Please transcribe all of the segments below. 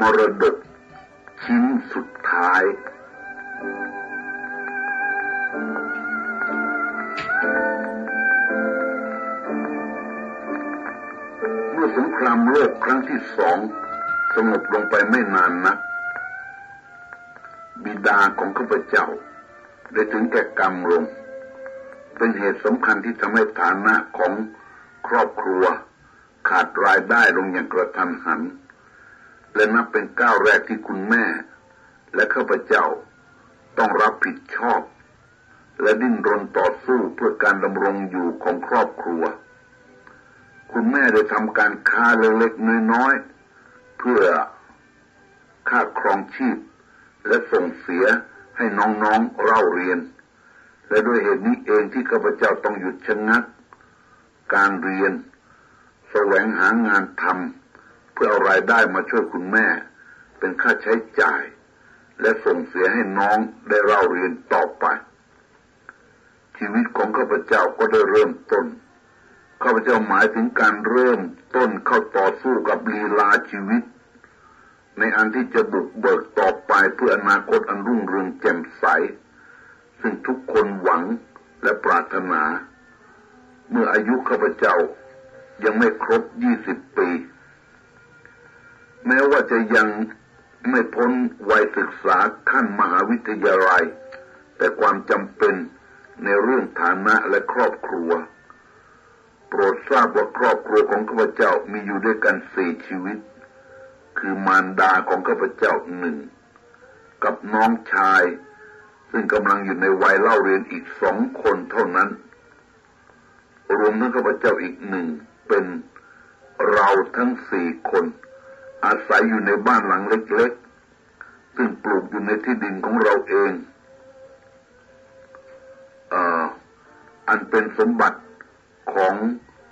มรดกชิ้นสุดท้าย เมื่อสงครามโลกครั้งที่สองสงบลงไปไม่นานนัก บิดาของข้าพเจ้า ได้ถึงแก่กรรมลง เป็นเหตุสำคัญที่ทำให้ฐานะของครอบครัว ขาดรายได้ลงอย่างกระทันหัน และนับเป็นก้าวแรกที่คุณแม่ และข้าพเจ้าต้องรับผิดชอบ และดิ้นรนต่อสู้เพื่อการดำรงอยู่ของครอบครัว คุณแม่ได้ทำการค้าเล็กๆน้อยๆเพื่อค่าครองชีพ และส่งเสียให้น้องๆเล่าเรียน และด้วยเหตุนี้เองที่ข้าพเจ้าต้องหยุดชะงัก การเรียน แสวงหางานทำ เพื่อเอารายได้มาช่วยคุณแม่ เป็นค่าใช้จ่าย และส่งเสียให้น้องได้เล่าเรียนต่อไป ชีวิตของข้าพเจ้าก็ได้เริ่มต้นข้าพเจ้าหมายถึงการเริ่มต้นเข้าต่อสู้กับลีลาชีวิต ในอันที่จะบุกเบิกต่อไปเพื่ออนาคตอันรุ่งเรืองแจ่มใส ซึ่งทุกคนหวังและปรารถนา เมื่ออายุข้าพเจ้ายังไม่ครบยี่สิบปี แม้ว่าจะยังไม่พ้นวัยศึกษาขั้นมหาวิทยาลัย แต่ความจำเป็นในเรื่องฐานะและครอบครัว โปรดทราบว่าครอบครัวของข้าพเจ้ามีอยู่ด้วยกันสี่ชีวิต คือมารดาของข้าพเจ้าหนึ่งกับน้องชาย ซึ่งกำลังอยู่ในวัยเล่าเรียนอีกสองคนเท่านั้น รวมทั้งข้าพเจ้าอีกหนึ่งเป็นเราทั้งสี่คน อาศัยอยู่ในบ้านหลังเล็กๆ ซึ่งปลูกอยู่ในที่ดินของเราเองออันเป็นสมบัติของ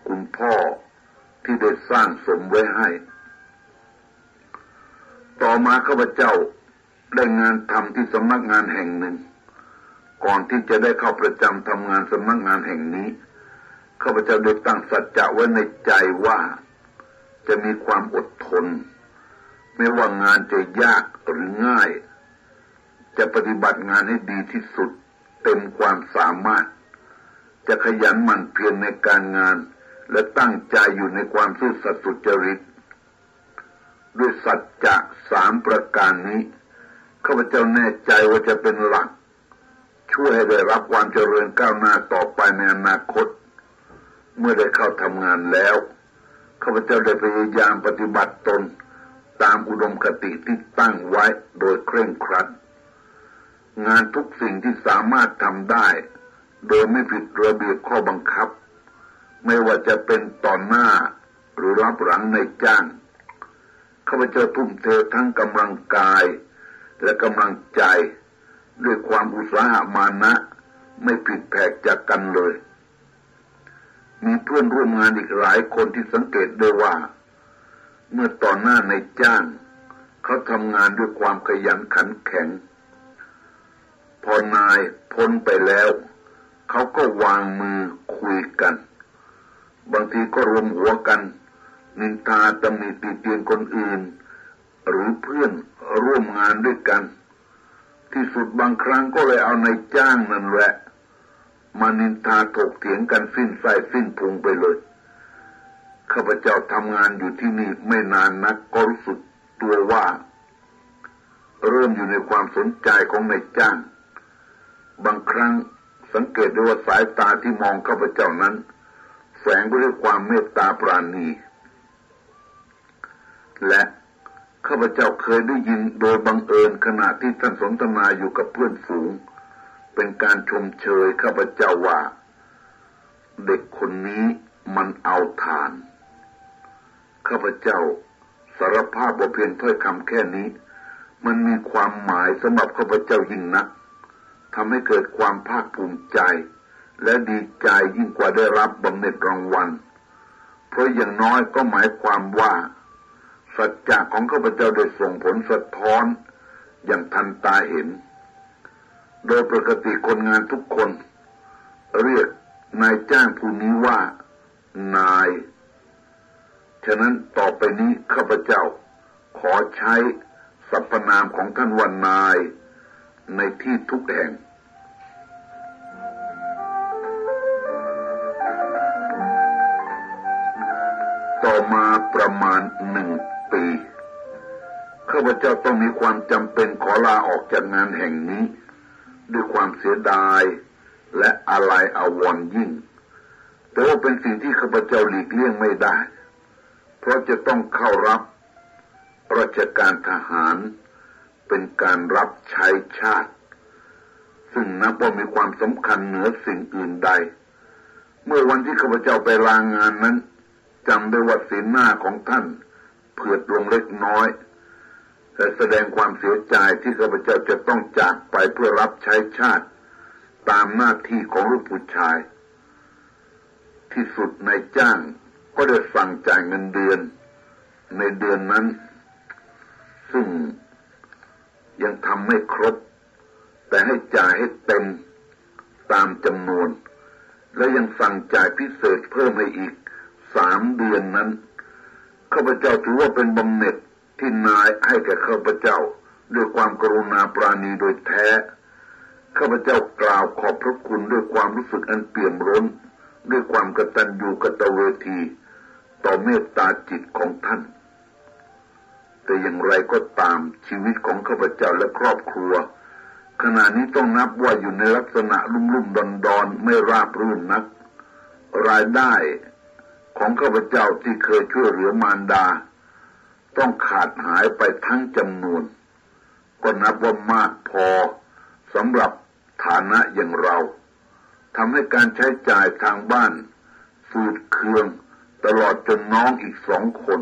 คุณพ่อที่ได้สร้างสมไว้ให้ ต่อมาข้าพเจ้าได้งานทำที่สำนักงานแห่งหนึ่ง ก่อนที่จะได้เข้าประจำทำงานสำนักงานแห่งนี้ข้าพเจ้าได้ตั้งสัจจะไว้ในใจว่าจะมีความอดทน ไม่ว่างานจะยากหรือง่าย จะปฏิบัติงานให้ดีที่สุดเต็มความสามารถ จะขยันหมั่นเพียรในการงาน และตั้งใจอยู่ในความซื่อสัตย์สุจริต ด้วยสัจจะสามประการนี้ข้าพเจ้าแน่ใจว่าจะเป็นหลัก ช่วยให้ได้รับความเจริญก้าวหน้าต่อไปในอนาคต เมื่อได้เข้าทำงานแล้วข้าพเจ้าได้พยายามปฏิบัติตน ตามอุดมคติที่ตั้งไว้โดยเคร่งครัด งานทุกสิ่งที่สามารถทำได้ โดยไม่ผิดระเบียบข้อบังคับ ไม่ว่าจะเป็นต่อหน้าหรือรับหลังในจ้างข้าพเจ้าทุ่มเททั้งกำลังกายและกำลังใจ ด้วยความอุตสาหะมานะ ไม่ผิดแผกจากกันเลย มีเพื่อนร่วมงานอีกหลายคนที่สังเกตได้ว่า เมื่อต่อหน้าในจ้าง เขาทำงานด้วยความขยันขันแข็ง พอนายพ้นไปแล้ว เขาก็วางมือคุยกัน บางทีก็รวมหัวกัน นินทาตำหนิติเตียนคนอื่น หรือเพื่อนร่วมงานด้วยกัน ที่สุดบางครั้งก็เลยเอาในจ้างนั่นแหละ มานินทาถกเถียงกันสิ้นไส้สิ้นพุงไปเลย ข้าพเจ้าทำงานอยู่ที่นี่ไม่นานนักก็รู้สึกตัวว่า เริ่มอยู่ในความสนใจของนายจ้าง บางครั้งสังเกตได้ว่าสายตาที่มองข้าพเจ้านั้นแฝงไปด้วยความเมตตาปราณี และข้าพเจ้าเคยได้ยินโดยบังเอิญขณะที่ท่านสนทนาอยู่กับเพื่อนฝูง เป็นการชมเชยข้าพเจ้าว่า เด็กคนนี้มันเอาทาน ข้าพเจ้าสารภาพว่าเพียงถ้อยคำแค่นี้ มันมีความหมายสำหรับข้าพเจ้ายิ่งนักทำให้เกิดความภาคภูมิใจ และดีใจยิ่งกว่าได้รับบำเหน็จรางวัล เพราะอย่างน้อยก็หมายความว่า สัจจะของข้าพเจ้าได้ส่งผลสะท้อนอย่างทันตาเห็น โดยปกติคนงานทุกคน เรียกนายจ้างผู้นี้ว่า นาย ฉะนั้นต่อไปนี้ข้าพเจ้า ขอใช้สรรพนามของท่านวันนาย ในที่ทุกแห่งต่อมาประมาณหนึ่งปีข้าพเจ้าต้องมีความจำเป็นขอลาออกจากงานแห่งนี้ ด้วยความเสียดายและอะไรอาวรยิ่ง แต่ว่าเป็นสิ่งที่ข้าพเจ้าหลีกเลี่ยงไม่ได้ เพราะจะต้องเข้ารับราชการทหารเป็นการรับใช้ชาติ ซึ่งนับว่ามีความสำคัญเหนือสิ่งอื่นใด เมื่อวันที่ข้าพเจ้าไปลางงานนั้นจำได้ว่าสีหน้าของท่านเผือดลงเล็กน้อยแต่แสดงความเสียใจที่ข้าพเจ้าจะต้องจากไปเพื่อรับใช้ชาติ ตามหน้าที่ของลูกผู้ชาย ที่สุดในจ้าง ก็ได้สั่งจ่ายเงินเดือน ในเดือนนั้น ซึ่งยังทำไม่ครบ แต่ให้จ่ายให้เต็มตามจำนวน และยังสั่งจ่ายพิเศษเพิ่มให้อีกสามเดือนนั้นข้าพเจ้าถือว่าเป็นบำเหน็จที่นายให้แก่ข้าพเจ้าด้วยความกรุณาปราณีโดยแท้ข้าพเจ้ากล่าวขอบพระคุณด้วยความรู้สึกอันเปี่ยมร้น ด้วยความกตัญญูกตเวที ต่อเมตตาจิตของท่าน แต่อย่างไรก็ตามชีวิตของข้าพเจ้าและครอบครัว ขณะนี้ต้องนับว่าอยู่ในลักษณะลุ่มลุ่มดอนดอนไม่ราบรื่นนัก รายได้ของข้าพเจ้าที่เคยช่วยเหลือมารดา ต้องขาดหายไปทั้งจำนวน ก็นับว่ามากพอสำหรับฐานะอย่างเราทำให้การใช้จ่ายทางบ้านฝืดเคือง ตลอดจนน้องอีกสองคน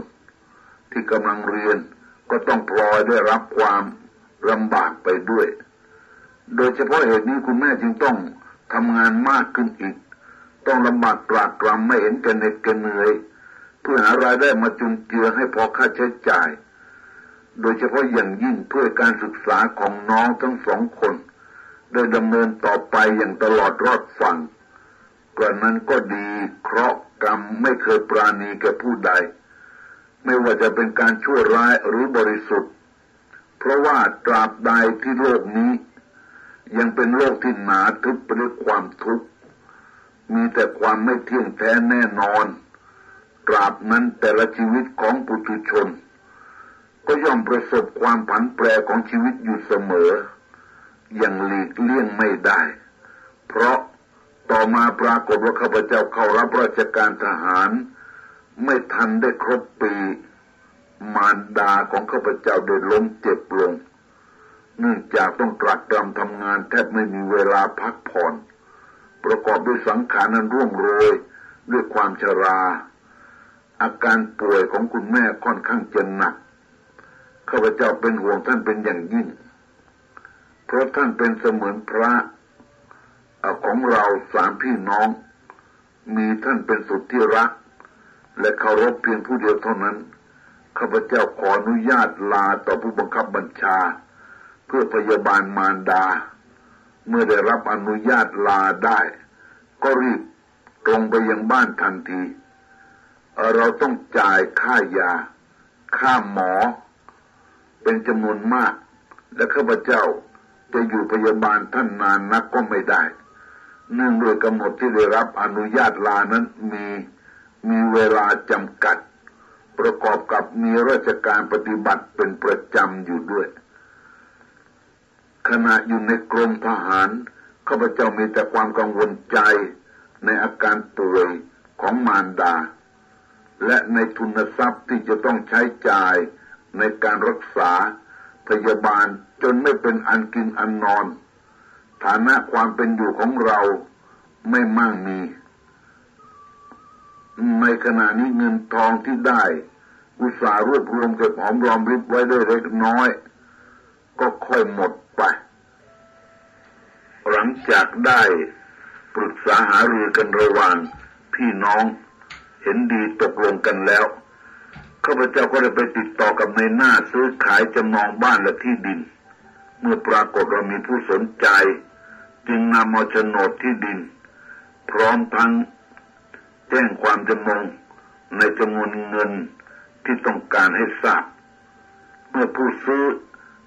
ที่กำลังเรียนก็ต้องพลอยได้รับความลำบากไปด้วย โดยเฉพาะเหตุนี้คุณแม่จึงต้องทำงานมากขึ้นอีก ต้องลำบากตรากตรำไม่เห็นกันเหน็ดกันเหนื่อยเพื่อหารายได้มาจุนเจือให้พอค่าใช้จ่าย โดยเฉพาะอย่างยิ่งเพื่อการศึกษาของน้องทั้งสองคนโดยดำเนินต่อไปอย่างตลอดรอดฝั่งกระนั้นก็ดีเคราะห์ กรรมไม่เคยปราณีแก่ผู้ใด ไม่ว่าจะเป็นการชั่วร้ายหรือบริสุทธิ์ เพราะว่าตราบใดที่โลกนี้ ยังเป็นโลกที่หนาทึบไปด้วยความทุกข์มีแต่ความไม่เที่ยงแท้แน่นอน ตราบนั้นแต่ละชีวิตของปุถุชน ก็ย่อมประสบความผันแปรของชีวิตอยู่เสมอยังหลีกเลี่ยงไม่ได้ เพราะ ต่อมาปรากฏว่าข้าพเจ้าเข้ารับราชการทหาร ไม่ทันได้ครบปี มารดาของข้าพเจ้าได้ล้มเจ็บลง เนื่องจากต้องตรักตรำทำงานแทบไม่มีเวลาพักผ่อน ประกอบด้วยสังขารนั้นร่วงโรยด้วยความชรา อาการป่วยของคุณแม่ค่อนข้างจะหนักข้าพเจ้าเป็นห่วงท่านเป็นอย่างยิ่ง เพราะท่านเป็นเสมือนพระ ของเราสามพี่น้อง มีท่านเป็นสุดที่รัก และเคารพเพียงผู้เดียวเท่านั้นข้าพเจ้าขออนุญาตลาต่อผู้บังคับบัญชา เพื่อพยาบาลมารดา เมื่อได้รับอนุญาตลาได้ ก็รีบตรงไปยังบ้านทันที เราต้องจ่ายค่ายา ค่าหมอ เป็นจำนวนมาก และข้าพเจ้าจะอยู่พยาบาลท่านนานนักก็ไม่ได้ เนื่องด้วยกำหนดที่ได้รับอนุญาตลานั้นมีมีเวลาจำกัด ประกอบกับมีราชการปฏิบัติเป็นประจำอยู่ด้วย ขณะอยู่ในกรมทหารข้าพเจ้ามีแต่ความกังวลใจในอาการป่วยของมารดา และในทุนทรัพย์ที่จะต้องใช้จ่ายในการรักษาพยาบาลจนไม่เป็นอันกินอันนอน ฐานะความเป็นอยู่ของเราไม่มั่งมี ในขณะนี้เงินทองที่ได้ อุตสาห์รวบรวมเก็บหอมรอมริบไว้ได้เล็กน้อย ก็ค่อยหมดไป หลังจากได้ปรึกษาหารือกันระหว่างพี่น้องเห็นดีตกลงกันแล้วข้าพเจ้าก็ได้ไปติดต่อกับในหน้าซื้อขายจำนองบ้านและที่ดิน เมื่อปรากฏเรามีผู้สนใจ จึงนำเอาโฉนดที่ดิน พร้อมทั้งแจ้งความจำนงในจำนวนเงินที่ต้องการให้ทราบเมื่อผู้ซื้อ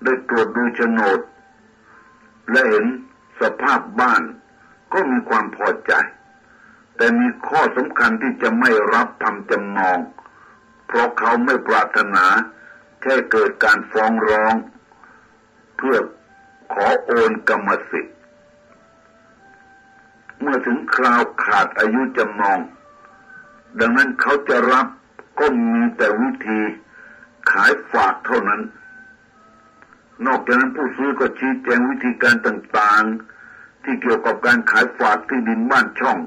ได้ตรวจดูโฉนด และเห็นสภาพบ้านก็มีความพอใจ แต่มีข้อสำคัญที่จะไม่รับทำจำนอง เพราะเขาไม่ปรารถนาแค่เกิดการฟ้องร้อง เพื่อขอโอนกรรมสิทธิ เมื่อถึงคราวขาดอายุจำนอง ดังนั้นเขาจะรับก็มีแต่วิธีขายฝากเท่านั้น นอกจากนั้นผู้ซื้อก็ชี้แจงวิธีการต่างๆ ที่เกี่ยวกับการขายฝากที่ดินบ้านช่อง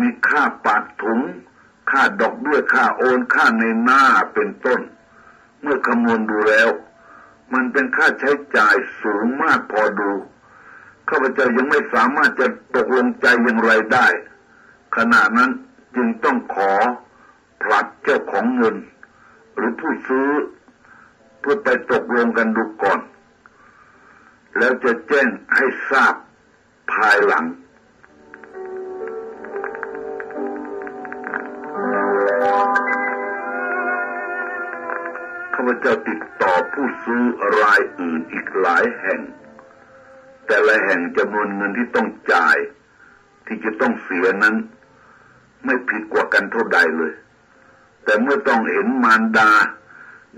มีค่าปากถุง ค่าดอกเบี้ยค่าโอนค่าในหน้าเป็นต้น เมื่อคำนวณดูแล้ว มันเป็นค่าใช้จ่ายสูงมากพอดู ข้าพเจ้ายังไม่สามารถจะตกลงใจอย่างไรได้ ขณะนั้นจึงต้องขอผลัดเจ้าของเงิน หรือผู้ซื้อ เพื่อไปตกลงกันดูก่อน แล้วจะแจ้งให้ทราบภายหลังข้าพเจ้าติดต่อผู้ซื้อรายอื่นอีกหลายแห่ง แต่ละแห่งจำนวนเงินที่ต้องจ่าย ที่จะต้องเสียนั้น ไม่ผิดกว่ากันเท่าใดเลย แต่เมื่อต้องเห็นมารดา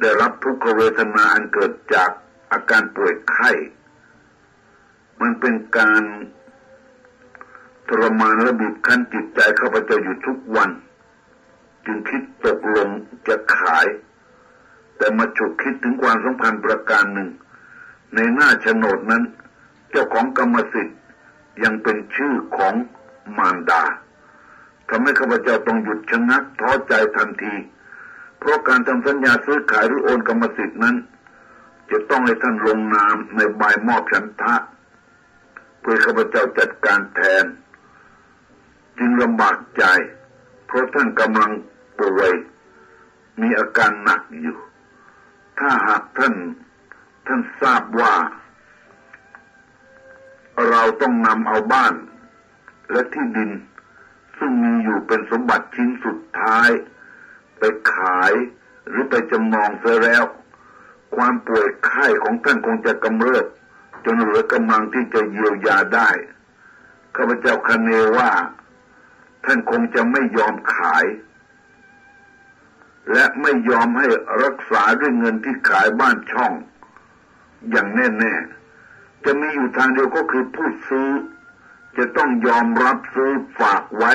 ได้รับทุกขเวทนาอันเกิดจากอาการป่วยไข้ มันเป็นการทรมานและบีบคั้นจิตใจข้าพเจ้าอยู่ทุกวัน จึงคิดตกลงจะขาย แต่มาฉุกคิดถึงความสำคัญประการหนึ่ง ในหน้าโฉนดนั้น จ้าของกรรมสิทธิ์ยังเป็นชื่อของมารดาทำให้ข้าพเจ้าต้องหยุดชะงักท้อใจทันที เพราะการทำสัญญาซื้อขายหรือโอนกรรมสิทธิ์นั้น จะต้องให้ท่านลงนามในใบมอบฉันทะ เพื่อข้าพเจ้าจัดการแทน จึงลำบากใจ เพราะท่านกำลังป่วย มีอาการหนักอยู่ ถ้าหากท่านท่านทราบว่า เราต้องนำเอาบ้าน และที่ดิน ซึ่งมีอยู่เป็นสมบัติชิ้นสุดท้าย ไปขายหรือไปจำนองเสียแล้ว ความป่วยไข้ของท่านคงจะกำเริบจนเหลือกำลังที่จะเยียวยาได้ข้าพเจ้าคเนว่า ท่านคงจะไม่ยอมขาย และไม่ยอมให้รักษาด้วยเงินที่ขายบ้านช่อง อย่างแน่ๆ จะมีอยู่ทางเดียวก็คือผู้ซื้อ จะต้องยอมรับซื้อฝากไว้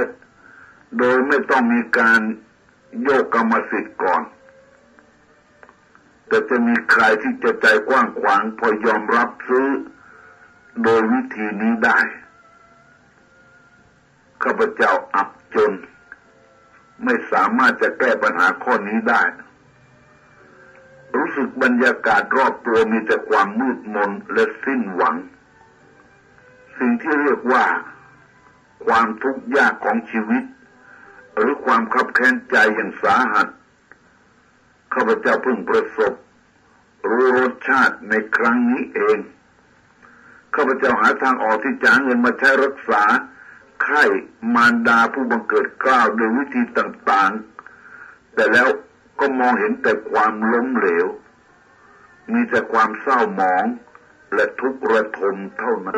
โดยไม่ต้องมีการโยกกรรมสิทธิ์ก่อน แต่จะมีใครที่จะใจกว้างขวางพอยอมรับซื้อ โดยวิธีนี้ได้ข้าพเจ้าอับจน ไม่สามารถจะแก้ปัญหาข้อนี้ได้ รู้สึกบรรยากาศรอบตัวมีแต่ความมืดมนและสิ้นหวัง สิ่งที่เรียกว่า ความทุกข์ยากของชีวิต หรือความขับแค้นใจอย่างสาหัสข้าพเจ้าเพิ่งประสบ รู้รสชาติในครั้งนี้เองข้าพเจ้าหาทางออกที่จะหาเงินมาใช้รักษาไข้มารดาผู้บังเกิดกล้าวโดยวิธีต่างๆ แต่แล้ว ก็มองเห็นแต่ความล้มเหลว มีแต่ความเศร้าหมองและทุกข์ระทมเท่านั้น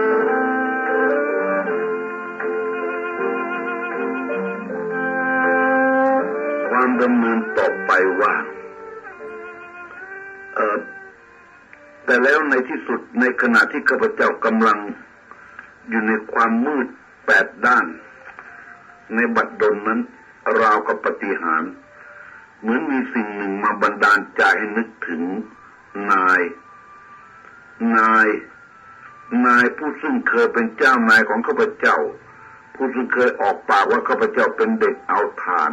ความดำเนินต่อไปว่าเออแต่แล้วในที่สุดในขณะที่ข้าพเจ้ากำลังอยู่ในความมืดแปดด้าน ในบัดดลนั้นราวกับปฏิหาร เหมือนมีสิ่งหนึ่งมาบันดาลใจให้นึกถึงนาย นาย นายผู้ซึ่งเคยเป็นเจ้านายของข้าพเจ้า ผู้ซึ่งเคยออกปากว่าข้าพเจ้าเป็นเด็กเอาทาน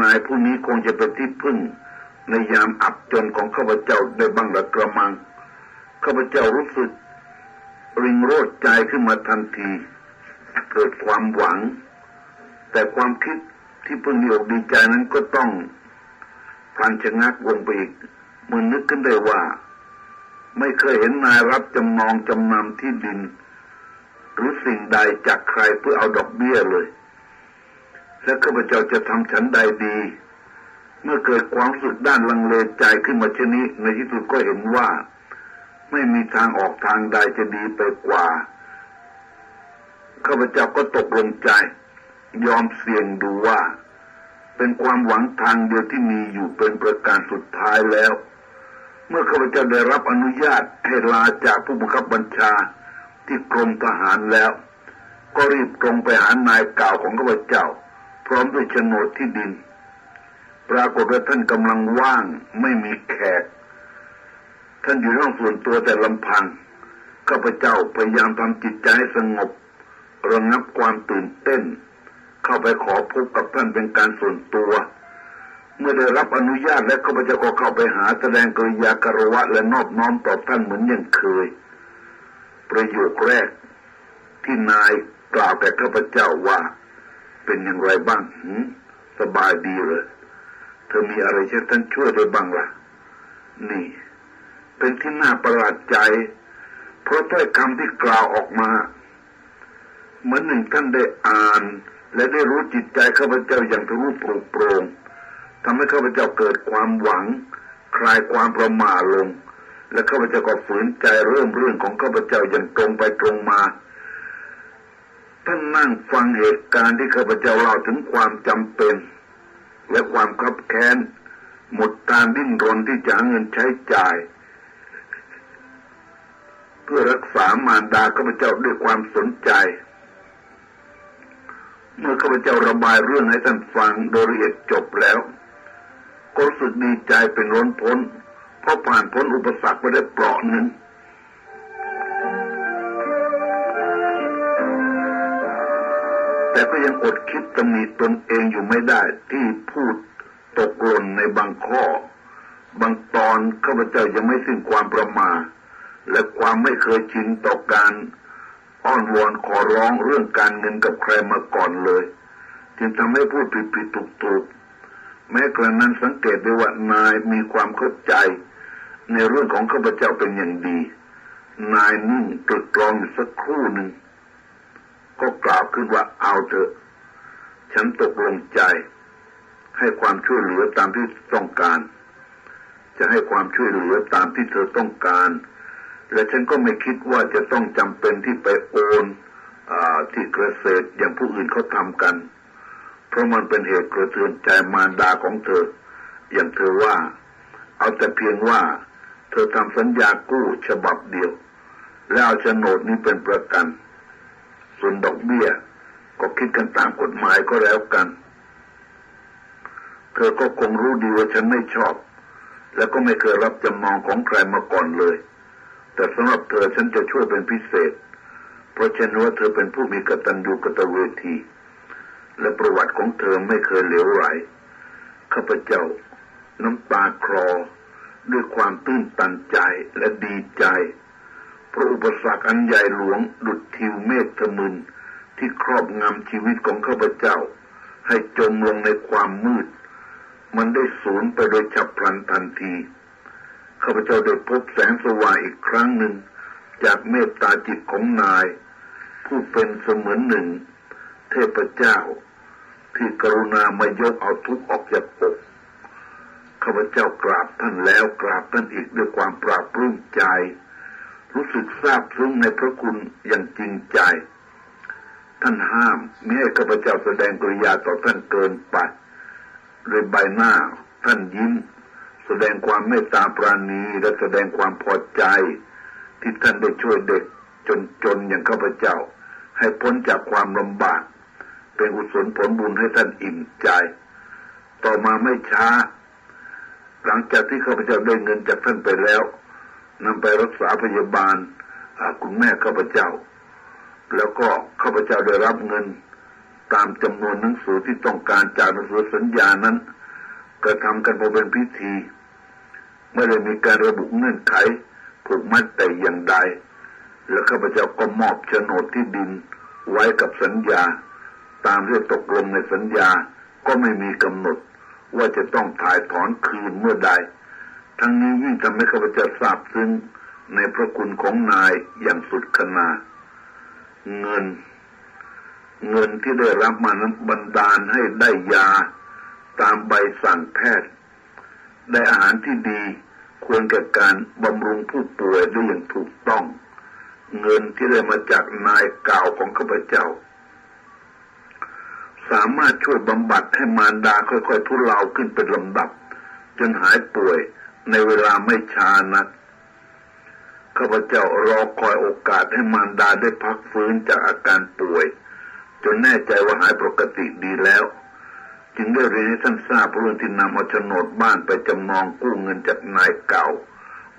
นายผู้นี้คงจะเป็นที่พึ่งในยามอับจนของข้าพเจ้าได้บ้างรือกระมังข้าพเจ้ารู้สึก ริงโรดใจขึ้นมาทันที เกิดความหวัง แต่ความคิด ที่เพิ่งมีอกดีใจนั้นก็ต้องพันชะงักวงไปอีกมือนึกขึ้นได้ว่า ไม่เคยเห็นนายรับจำนองจำนำที่ดิน หรือสิ่งใดจากใครเพื่อเอาดอกเบี้ยเลย และข้าพเจ้าจะทำฉันใดดี เมื่อเกิดความสุดด้านลังเลใจขึ้นมาเช่นนี้ ในที่สุดก็เห็นว่า ไม่มีทางออกทางใดจะดีไปกว่าข้าพเจ้าก็ตกลงใจ ยอมเสี่ยงดูว่า เป็นความหวังทางเดียวที่มีอยู่เป็นประการสุดท้ายแล้ว เมื่อข้าพเจ้าได้รับอนุญาตให้ลาจากผู้บังคับบัญชาที่กรมทหารแล้ว ก็รีบตรงไปหานายเก่าของข้าพเจ้า พร้อมด้วยโฉนดที่ดิน ปรากฏว่าท่านกำลังว่างไม่มีแขก ท่านอยู่ห้องส่วนตัวแต่ลำพังข้าพเจ้าพยายามทำจิตใจสงบระงับความตื่นเต้น เข้าไปขอพบกับท่านเป็นการส่วนตัว เมื่อได้รับอนุญาตและข้าพเจ้าก็เข้าไปหาแสดงกริยากรวะและนอบน้อมต่อท่านเหมือนอย่างเคย ประโยคแรกที่นายกล่าวแก่ข้าพเจ้าว่า เป็นอย่างไรบ้างสบายดีเลยเธอมีอะไรช่ท่านช่วยได้บ้างละ่ะ นี่ เป็นที่น่าประหลาดใจ เพราะถ้อยคำที่กล่าวออกมา เหมือนหนึ่งท่านได้อ่าน และได้รู้จิตใจข้าพเจ้าอย่างทะลุโปร่งโปร่งทำให้ข้าพเจ้าเกิดความหวัง คลายความประมาลง และข้าพเจ้าก็ฝืนใจเริ่มเรื่องของข้าพเจ้าอย่างตรงไปตรงมาท่านนั่งฟังเหตุการณ์ที่ข้าพเจ้าเล่าถึงความจำเป็น และความคับแค้น หมดการดิ้นรนที่จะหาเงินใช้จ่าย เพื่อรักษามารดาข้าพเจ้าด้วยความสนใจ เมื่อข้าพเจ้าระบายเรื่องให้ท่านฟังโดยละเอียดจบแล้ว ก็รู้สึกดีใจเป็นล้นพ้น เพราะผ่านพ้นอุปสรรคไปได้เปราะหนึ่งแต่ก็ยังอดคิดตำหนิตนเองอยู่ไม่ได้ที่พูดตกหล่นในบางข้อ บางตอนข้าพเจ้ายังไม่สิ้นความประมาและความไม่เคยชินต่อการ อ้อนวอนขอร้องเรื่องการเงินกับใครมาก่อนเลย จึงทำให้พูดผิดผิดถูกถูกแม้กระนั้นสังเกตได้ว่านายมีความเข้าใจ ในเรื่องของข้าพเจ้าเป็นอย่างดี นายนิ่งตรึกตรองสักครู่หนึ่งก็กล่าวขึ้นว่าเอาเถอะ ฉันตกลงใจ ให้ความช่วยเหลือตามที่ต้องการ จะให้ความช่วยเหลือตามที่เธอต้องการ และฉันก็ไม่คิดว่าจะต้องจำเป็นที่ไปโอนอที่เกษตรอย่างผู้อื่นเขาทำกัน เพราะมันเป็นเหตุกระเทือนใจมารดาของเธอ อย่างเธอว่า เอาแต่เพียงว่า เธอทำสัญญากู้ฉบับเดียว แล้วเอาโฉนดนี้เป็นประกัน ส่วนดอกเบี้ย ก็คิดกันตามกฎหมายก็แล้วกัน เธอก็คงรู้ดีว่าฉันไม่ชอบ แล้วก็ไม่เคยรับจำนองของใครมาก่อนเลย แต่สำหรับเธอฉันจะช่วยเป็นพิเศษ เพราะฉันว่าเธอเป็นผู้มีกตัญญูกตเวที และประวัติของเธอไม่เคยเหลวไหลข้าพเจ้า น้ำตาคลอด้วยความตื้นตันใจและดีใจเพราะอุปสรรคอันใหญ่หลวงดุดทิวเมฆทมึนที่ครอบงำชีวิตของข้าพเจ้า ให้จมลงในความมืด มันได้สูญไปโดยฉับพลันทันที ข้าพเจ้าได้พบแสงสว่างอีกครั้งหนึ่ง จากเมตตาจิตของนาย ผู้เป็นเสมือนหนึ่ง เทพเจ้า ที่กรุณามายกเอาทุกข์ออกจากอกข้าพเจ้ากราบท่านแล้วกราบท่านอีกด้วยความปราบปลื้มใจ รู้สึกซาบซึ้งในพระคุณอย่างจริงใจ ท่านห้ามไม่ให้ข้าพเจ้าแสดงกริยาต่อท่านเกินไปโดยใบหน้าท่านยิ้ม แสดงความเมตตาปราณีและแสดงความพอใจ ที่ท่านได้ช่วยเด็กจนจนอย่างข้าพเจ้า ให้พ้นจากความลำบาก เป็นกุศลผลบุญให้ท่านอิ่มใจ ต่อมาไม่ช้า หลังจากที่ข้าพเจ้าได้เงินจากท่านไปแล้วนำไปรักษาพยาบาลคุณแม่ข้าพเจ้า แล้วก็ข้าพเจ้าได้รับเงินตามจำนวนหนังสือที่ต้องการจากหนังสือสัญญานั้น กระทำกันพอเป็นพิธีไม่ได้มีการระบุเงื่อนไขผูกมัดแต่อย่างใด แล้วข้าพเจ้าก็มอบโฉนดที่ดินไว้กับสัญญา ตามที่ตกลงในสัญญาก็ไม่มีกำหนด ว่าจะต้องถ่ายถอนคืนเมื่อใด ทั้งนี้ยิ่งทำให้ข้าพเจ้าทราบซึ้งในพระคุณของนายอย่างสุดขนาเงิน เงินที่ได้รับมานั้นบันดาลให้ได้ยา ตามใบสั่งแพทย์ ได้อาหารที่ดีควรแก่การบำรุงผู้ป่วยด้วยอย่างถูกต้อง เงินที่ได้มาจากนายเก่าของข้าพเจ้า สามารถช่วยบำบัดให้มารดาค่อยๆทุเลาขึ้นเป็นลำดับ จนหายป่วยในเวลาไม่ช้านักข้าพเจ้ารอคอยโอกาสให้มารดาได้พักฟื้นจากอาการป่วย จนแน่ใจว่าหายปกติดีแล้ว จึงได้เรียนให้ท่านทราบเรื่องที่นำเอาโฉนดบ้านไปจำนองกู้เงินจากนายเก่า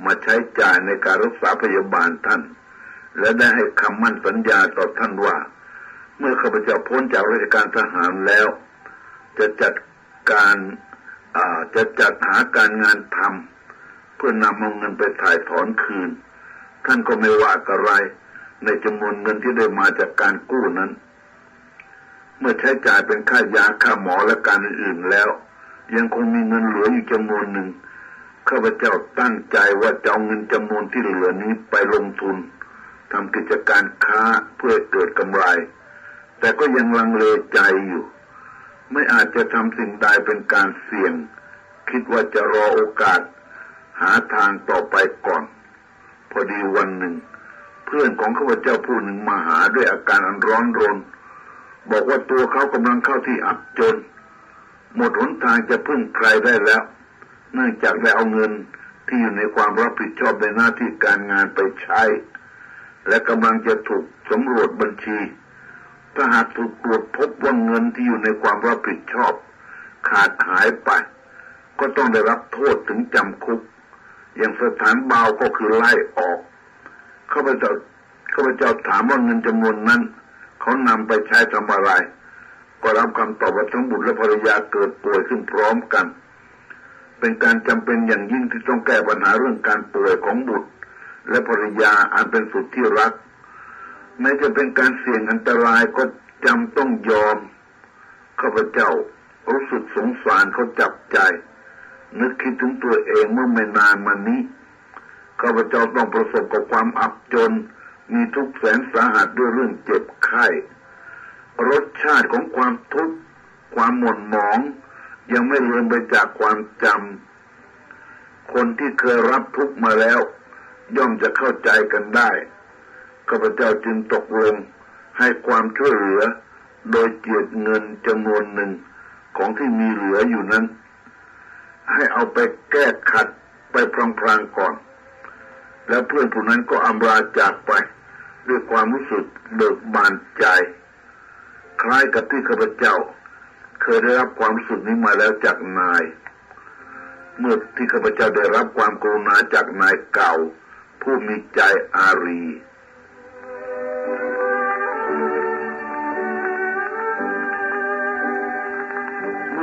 มาใช้จ่ายในการรักษาพยาบาลท่าน และได้ให้คำมั่นสัญญาต่อท่านว่า เมื่อข้าพเจ้าพ้นจากราชการทหารแล้ว จะจัดการจะจัดหาการงานทำเพื่อนำเอาเงินไปถ่ายถอนคืน ท่านก็ไม่ว่าอะไรในจำนวนเงินที่ได้มาจากการกู้นั้น เมื่อใช้จ่ายเป็นค่ายาค่าหมอและการอื่นแล้ว ยังคงมีเงินเหลืออยู่จำนวนหนึ่งข้าพเจ้าตั้งใจว่าจะเอาเงินจำนวนที่เหลือนี้ไปลงทุนทำกิจการค้าเพื่อเกิดกำไร แต่ก็ยังลังเลใจอยู่ ไม่อาจจะทำสิ่งใดเป็นการเสี่ยง คิดว่าจะรอโอกาส หาทางต่อไปก่อน พอดีวันหนึ่ง เพื่อนของข้าพเจ้าผู้หนึ่งมาหาด้วยอาการอันร้อนรน บอกว่าตัวเขากำลังเข้าที่อับจน หมดหนทางจะพึ่งใครได้แล้ว เนื่องจากได้เอาเงินที่อยู่ในความรับผิดชอบในหน้าที่การงานไปใช้ และกำลังจะถูกสำรวจบัญชี ถ้าหากถูกตรวจพบว่าเงินที่อยู่ในความรับผิดชอบ ขาดหายไป ก็ต้องได้รับโทษถึงจำคุก อย่างสถานเบาก็คือไล่ออกข้าพเจ้าข้าพเจ้าถามว่าเงินจำนวนนั้น เขานำไปใช้ทำอะไร ก็รับคำตอบว่าทั้งบุตรและภรรยาเกิดป่วยขึ้นพร้อมกัน เป็นการจำเป็นอย่างยิ่งที่ต้องแก้ปัญหาเรื่องการป่วยของบุตร และภรรยาอันเป็นสุดที่รักแม้จะเป็นการเสี่ยงอันตรายก็จำต้องยอมข้าพเจ้ารู้สึกสงสารเขาจับใจ นึกคิดถึงตัวเองเมื่อไม่นานมานี้ข้าพเจ้าต้องประสบกับความอับจน มีทุกข์แสนสาหัสด้วยเรื่องเจ็บไข้รสชาติของความทุกข์ความหม่นหมอง ยังไม่เลือนไปจากความจำคนที่เคยรับทุกข์มาแล้ว ย่อมจะเข้าใจกันได้ข้าพเจ้าจึงตกลงให้ความช่วยเหลือ โดยเจียดเงินจำนวนหนึ่งของที่มีเหลืออยู่นั้น ให้เอาไปแก้ขัดไปพลางๆก่อน แล้วเพื่อนผู้นั้นก็อำลาจากไป ด้วยความรู้สึกเบิกบานใจ คล้ายกับที่ข้าพเจ้า เคยได้รับความรู้สึกนี้มาแล้วจากนาย เมื่อที่ข้าพเจ้าได้รับความกรุณาจากนายเก่า ผู้มีใจอารี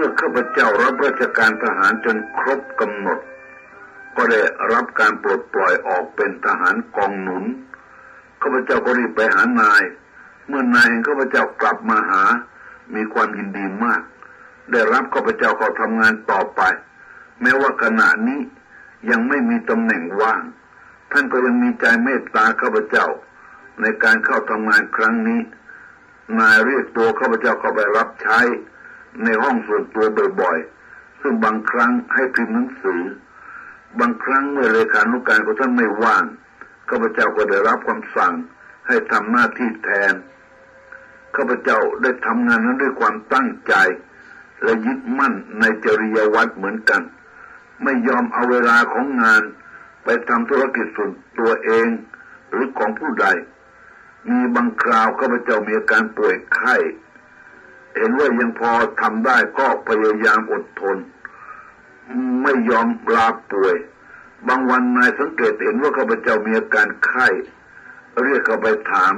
มื่อข้าพเจ้ารับราชการทหารจนครบกำหนด ก็ได้รับการปลดปล่อยออกเป็นทหารกองหนุนข้าพเจ้าก็รีบไปหานาย เมื่อนายข้าพเจ้ากลับมาหา มีความยินดีมาก ได้รับข้าพเจ้าเขาทำงานต่อไป แม้ว่าขณะนี้ยังไม่มีตำแหน่งว่าง ท่านก็ยังมีใจเมตตาข้าพเจ้า ในการเข้าทำงานครั้งนี้ นายเรียกตัวข้าพเจ้าเข้าไปรับใช้ ในห้องส่วนตัวบ่อยๆ ซึ่งบางครั้งให้พิมพ์หนังสือ บางครั้งเมื่อเลขานุการของท่านไม่ว่างข้าพเจ้าก็ได้รับคำสั่งให้ทำหน้าที่แทนข้าพเจ้าได้ทำงานนั้นด้วยความตั้งใจ และยึดมั่นในจริยวัตรเหมือนกัน ไม่ยอมเอาเวลาของงาน ไปทำธุรกิจส่วนตัวเองหรือของผู้ใด มีบางคราวข้าพเจ้ามีอาการป่วยไข้ เห็นว่ายังพอทำได้ก็พยายามอดทน ไม่ยอมลาป่วย บางวันนายสังเกตเห็นว่าข้าพเจ้ามีอาการไข้ เรียกเข้าไปถาม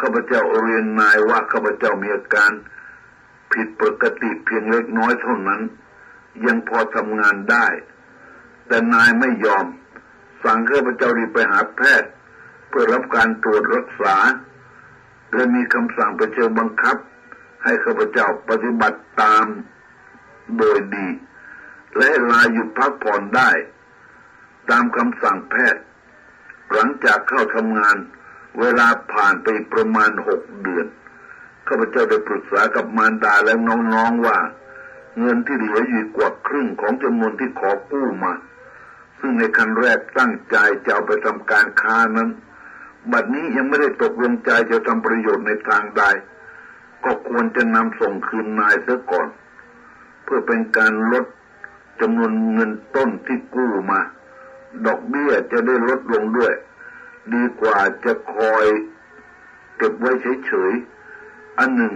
ข้าพเจ้าเรียนนายว่าข้าพเจ้ามีอาการ ผิดปกติเพียงเล็กน้อยเท่านั้น ยังพอทำงานได้ แต่นายไม่ยอม สั่งข้าพเจ้ารีบไปหาแพทย์ เพื่อรับการตรวจรักษา และมีคำสั่งไปเชิญบังคับ ให้ข้าพเจ้าปฏิบัติตามโดยดี และลาหยุดพักผ่อนได้ ตามคำสั่งแพทย์ หลังจากเข้าทำงาน เวลาผ่านไปประมาณหกเดือนข้าพเจ้าได้ปรึกษากับมารดาและน้องๆว่า เงินที่เหลืออยู่กว่าครึ่งของจำนวนที่ขอกู้มา ซึ่งในคันแรกตั้งใจจะเอาไปทำการค้านั้น บัดนี้ยังไม่ได้ตกลงใจจะทำประโยชน์ในทางใด ก็ควรจะนำส่งคืนนายเสียก่อน เพื่อเป็นการลด จำนวนเงินต้นที่กู้มา ดอกเบี้ยจะได้ลดลงด้วย ดีกว่าจะคอยเก็บไว้เฉยๆ อันหนึ่ง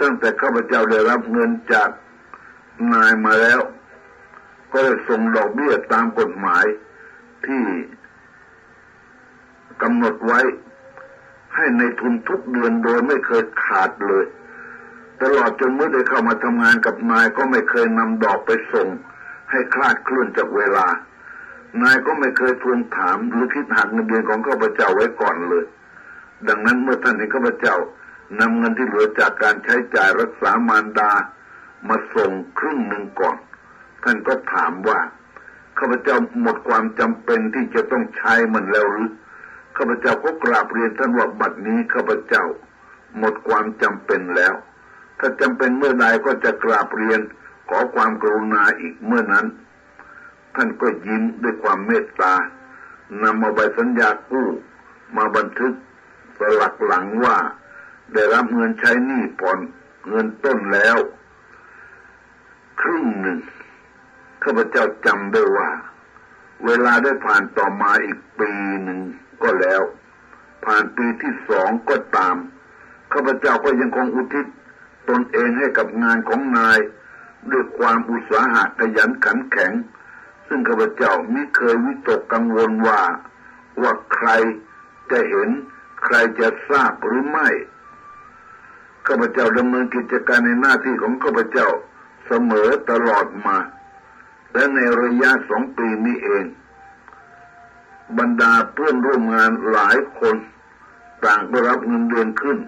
ตั้งแต่ข้าพเจ้าได้รับเงินจากนายมาแล้ว ก็ได้ส่งดอกเบี้ยตามกฎหมายที่กำหนดไว้ ให้ในทุนทุกเดือนโดยไม่เคยขาดเลย ตลอดจนเมื่อได้เข้ามาทำงานกับนายก็ไม่เคยนำดอกไปส่ง ให้คลาดเคลื่อนจากเวลา นายก็ไม่เคยทวงถามหรือคิดหักเงินเดือนของข้าพเจ้าไว้ก่อนเลย ดังนั้นเมื่อท่านเห็นข้าพเจ้านำเงินที่เหลือจากการใช้จ่ายรักษามารดา มาส่งครึ่งหนึ่งก่อน ท่านก็ถามว่าข้าพเจ้าหมดความจำเป็นที่จะต้องใช้มันแล้วหรือข้าพเจ้าก็กราบเรียนท่านว่าบัดนี้ข้าพเจ้า หมดความจำเป็นแล้ว ถ้าจำเป็นเมื่อใดก็จะกราบเรียน ขอความกรุณาอีกเมื่อนั้น ท่านก็ยิ้มด้วยความเมตตานำมาใบสัญญากู้มาบันทึกสลักหลังว่า ได้รับเงินใช้หนี้ผ่อนเงินต้นแล้ว ครึ่งหนึ่งข้าพเจ้าจำได้ว่า เวลาได้ผ่านต่อมาอีกปีหนึ่งก็แล้ว ผ่านปีที่สองก็ตามข้าพเจ้าก็ยังคงอุทิศตนเองให้กับงานของนาย ด้วยความอุตสาหะขยันขันแข็ง ซึ่งข้าพเจ้าไม่เคยวิตกกังวลว่า ว่าใครจะเห็นใครจะทราบหรือไม่ข้าพเจ้าดำเนินกิจการในหน้าที่ของข้าพเจ้าเสมอตลอดมา และในระยะสองปีนี้เอง บรรดาเพื่อนร่วมงานหลายคน ต่างได้รับเงินเดือนขึ้น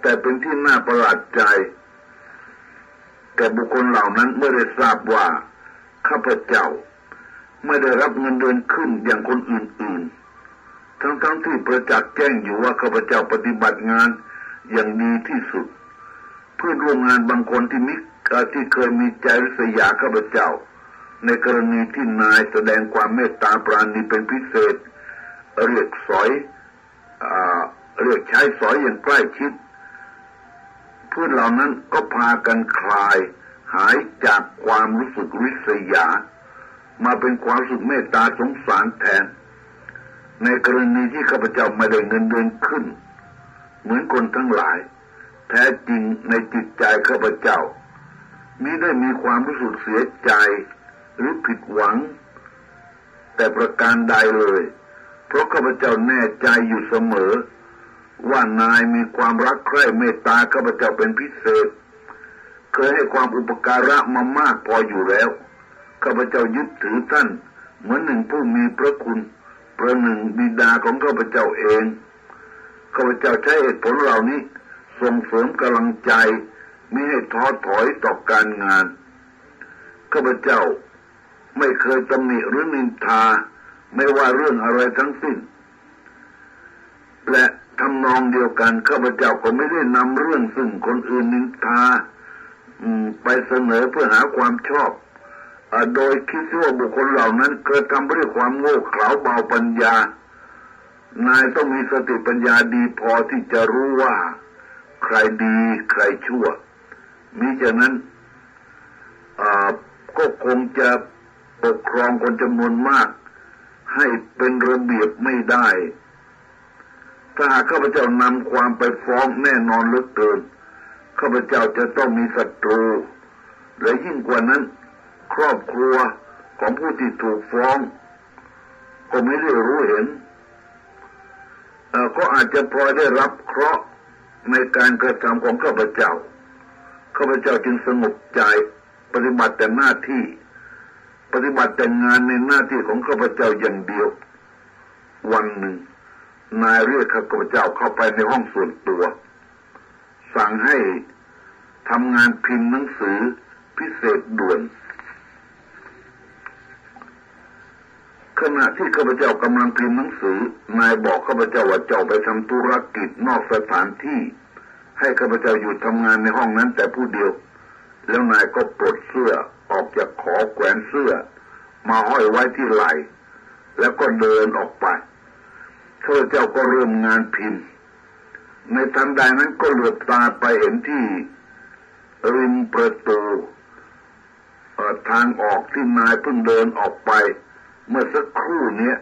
แต่เป็นที่น่าประหลาดใจ แก่บุคคลเหล่านั้นเมื่อได้ทราบว่าข้าพเจ้าไม่ได้รับเงินเดือนขึ้นอย่างคนอื่นๆ ทั้งๆทที่ประจักษ์แจ้งอยู่ว่าข้าพเจ้าปฏิบัติงานอย่างดีที่สุด เพื่อร่วมงานบางคนที่มิที่เคยมีใจริษยาข้าพเจ้า ในกรณีที่นายแสดงความเมตตาปราณีเป็นพิเศษ เรียกสอยอเรียกใช้สอยอย่างใกล้ชิด พื่อนเหล่านั้นก็พากันคลาย หายจากความรู้สึกริษยา มาเป็นความรู้สึกเมตตาสงสารแทน ในกรณีที่ข้าพเจ้าไม่ได้เงินเดือนขึ้น เหมือนคนทั้งหลาย แท้จริงในจิตใจข้าพเจ้ามิได้มีความรู้สึกเสียใจหรือผิดหวัง แต่ประการใดเลย เพราะข้าพเจ้าแน่ใจอยู่เสมอ ว่านายมีความรักใคร่เมตตาข้าพเจ้าเป็นพิเศษ เคยให้ความอุปการะมามากพออยู่แล้วข้าพเจ้ายึดถือท่าน เหมือนหนึ่งผู้มีพระคุณประหนึ่งบิดาของข้าพเจ้าเองข้าพเจ้าใช้เหตุผลเหล่านี้ส่งเสริมกำลังใจไมิให้ท้อถอยต่อการงานข้าพเจ้าไม่เคยตำหนิหรือนินทา ไม่ว่าเรื่องอะไรทั้งสิ้น และ ทำนองเดียวกันข้าพเจ้าก็ไม่ได้นำเรื่องซึ่งคนอื่นนินทาไปเสนอเพื่อหาความชอบอโดยคิดว่าบุคคลเหล่านั้นเกิดทำด้วยความโง่เขลาเบาปัญญา นายต้องมีสติปัญญาดีพอที่จะรู้ว่า ใครดีใครชั่วมิฉะนั้นก็คงจะปกครองคนจำนวนมาก ให้เป็นระเบียบไม่ได้ ถ้าหากข้าพเจ้านำความไปฟ้องแน่นอนเหลือเกินข้าพเจ้าจะต้องมีศัตรูและยิ่งกว่านั้น ครอบครัวของผู้ที่ถูกฟ้องก็ไม่ได้รู้เห็นก็อาจจะพลอยได้รับเคราะห์ในการกระทำของข้าพเจ้าข้าพเจ้าจึงสงบใจปฏิบัติแต่หน้าที่ ปฏิบัติแต่งานในหน้าที่ของข้าพเจ้าอย่างเดียว วันหนึ่ง นายเรียกข้าพเจ้าเข้าไปในห้องส่วนตัว สั่งให้ทำงานพิมพ์หนังสือพิเศษด่วน ขณะที่ข้าพเจ้ากำลังพิมพ์หนังสือ นายบอกข้าพเจ้าว่าเจ้าไปทำธุรกิจนอกสถานที่ ให้ข้าพเจ้าอยู่ทำงานในห้องนั้นแต่ผู้เดียว แล้วนายก็ปลดเสื้อออกจากขอแขวนเสื้อ มาห้อยไว้ที่ไหล่แล้วก็เดินออกไป ข้าเจ้าก็เริ่มงานพิมพ์ ในทันใดนั้นก็เหลือบตาไปเห็นที่ริมประตูทางออกที่นายเพิ่งเดินออกไป เมื่อสักครู่เนี้ย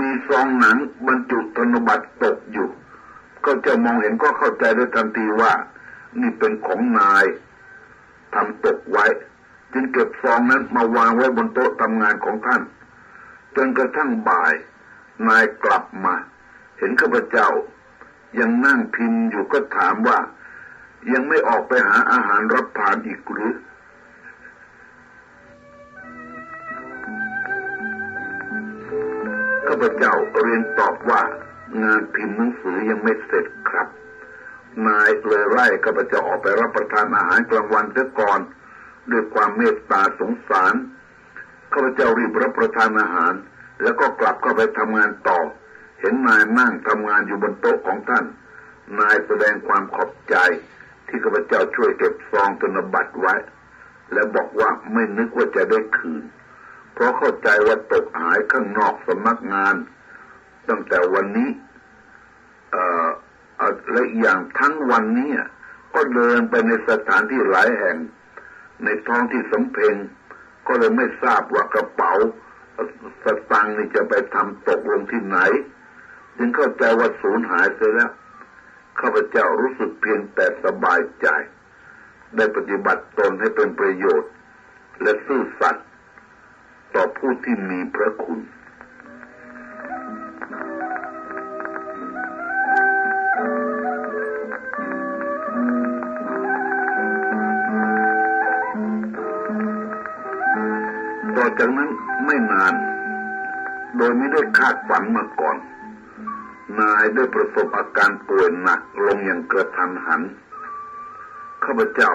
มีซองหนังบรรจุธนบัตรตกอยู่ ก็จะมองเห็นก็เข้าใจได้ทันทีว่า นี่เป็นของนายทำตกไว้ จึงเก็บซองนั้นมาวางไว้บนโต๊ะทำงานของท่านจนกระทั่งบ่าย นายกลับมา เห็นข้าพเจ้า ยังนั่งพิมพ์อยู่ก็ถามว่า ยังไม่ออกไปหาอาหารรับทานอีกหรือข้าพเจ้าเรียนตอบว่างานพิมพ์หนังสือยังไม่เสร็จครับนายเลยไล่ข้าพเจ้าออกไปรับประทานอาหารกลางวันเสียก่อน ด้วยความเมตตาสงสารข้าพเจ้ารีบรับประทานอาหาร แล้วก็กลับเข้าไปทำงานต่อ เห็นนายนั่งทำงานอยู่บนโต๊ะของท่าน นายแสดงความขอบใจ ที่ข้าพเจ้าช่วยเก็บซองธนบัตรไว้ และบอกว่าไม่นึกว่าจะได้คืน เพราะเข้าใจว่าตกหายข้างนอกสำนักงาน ตั้งแต่วันนี้เอ่อและอย่างทั้งวันนี้ก็เดินไปในสถานที่หลายแห่ง ในท้องที่สมเพงก็เลยไม่ทราบว่ากระเป๋า สตังนี่จะไปทำตกลงที่ไหนจึงเข้าใจว่าสูญหายไปแล้วข้าพเจ้ารู้สึกเพียงแต่สบายใจ ได้ปฏิบัติตนให้เป็นประโยชน์ และซื่อสัตย์ต่อผู้ที่มีพระคุณต่อจากนั้น ไม่นาน โดยไม่ได้คาดฝันมาก่อน นายได้ประสบอาการป่วยหนักลงอย่างกระทันหัน ข้าพเจ้า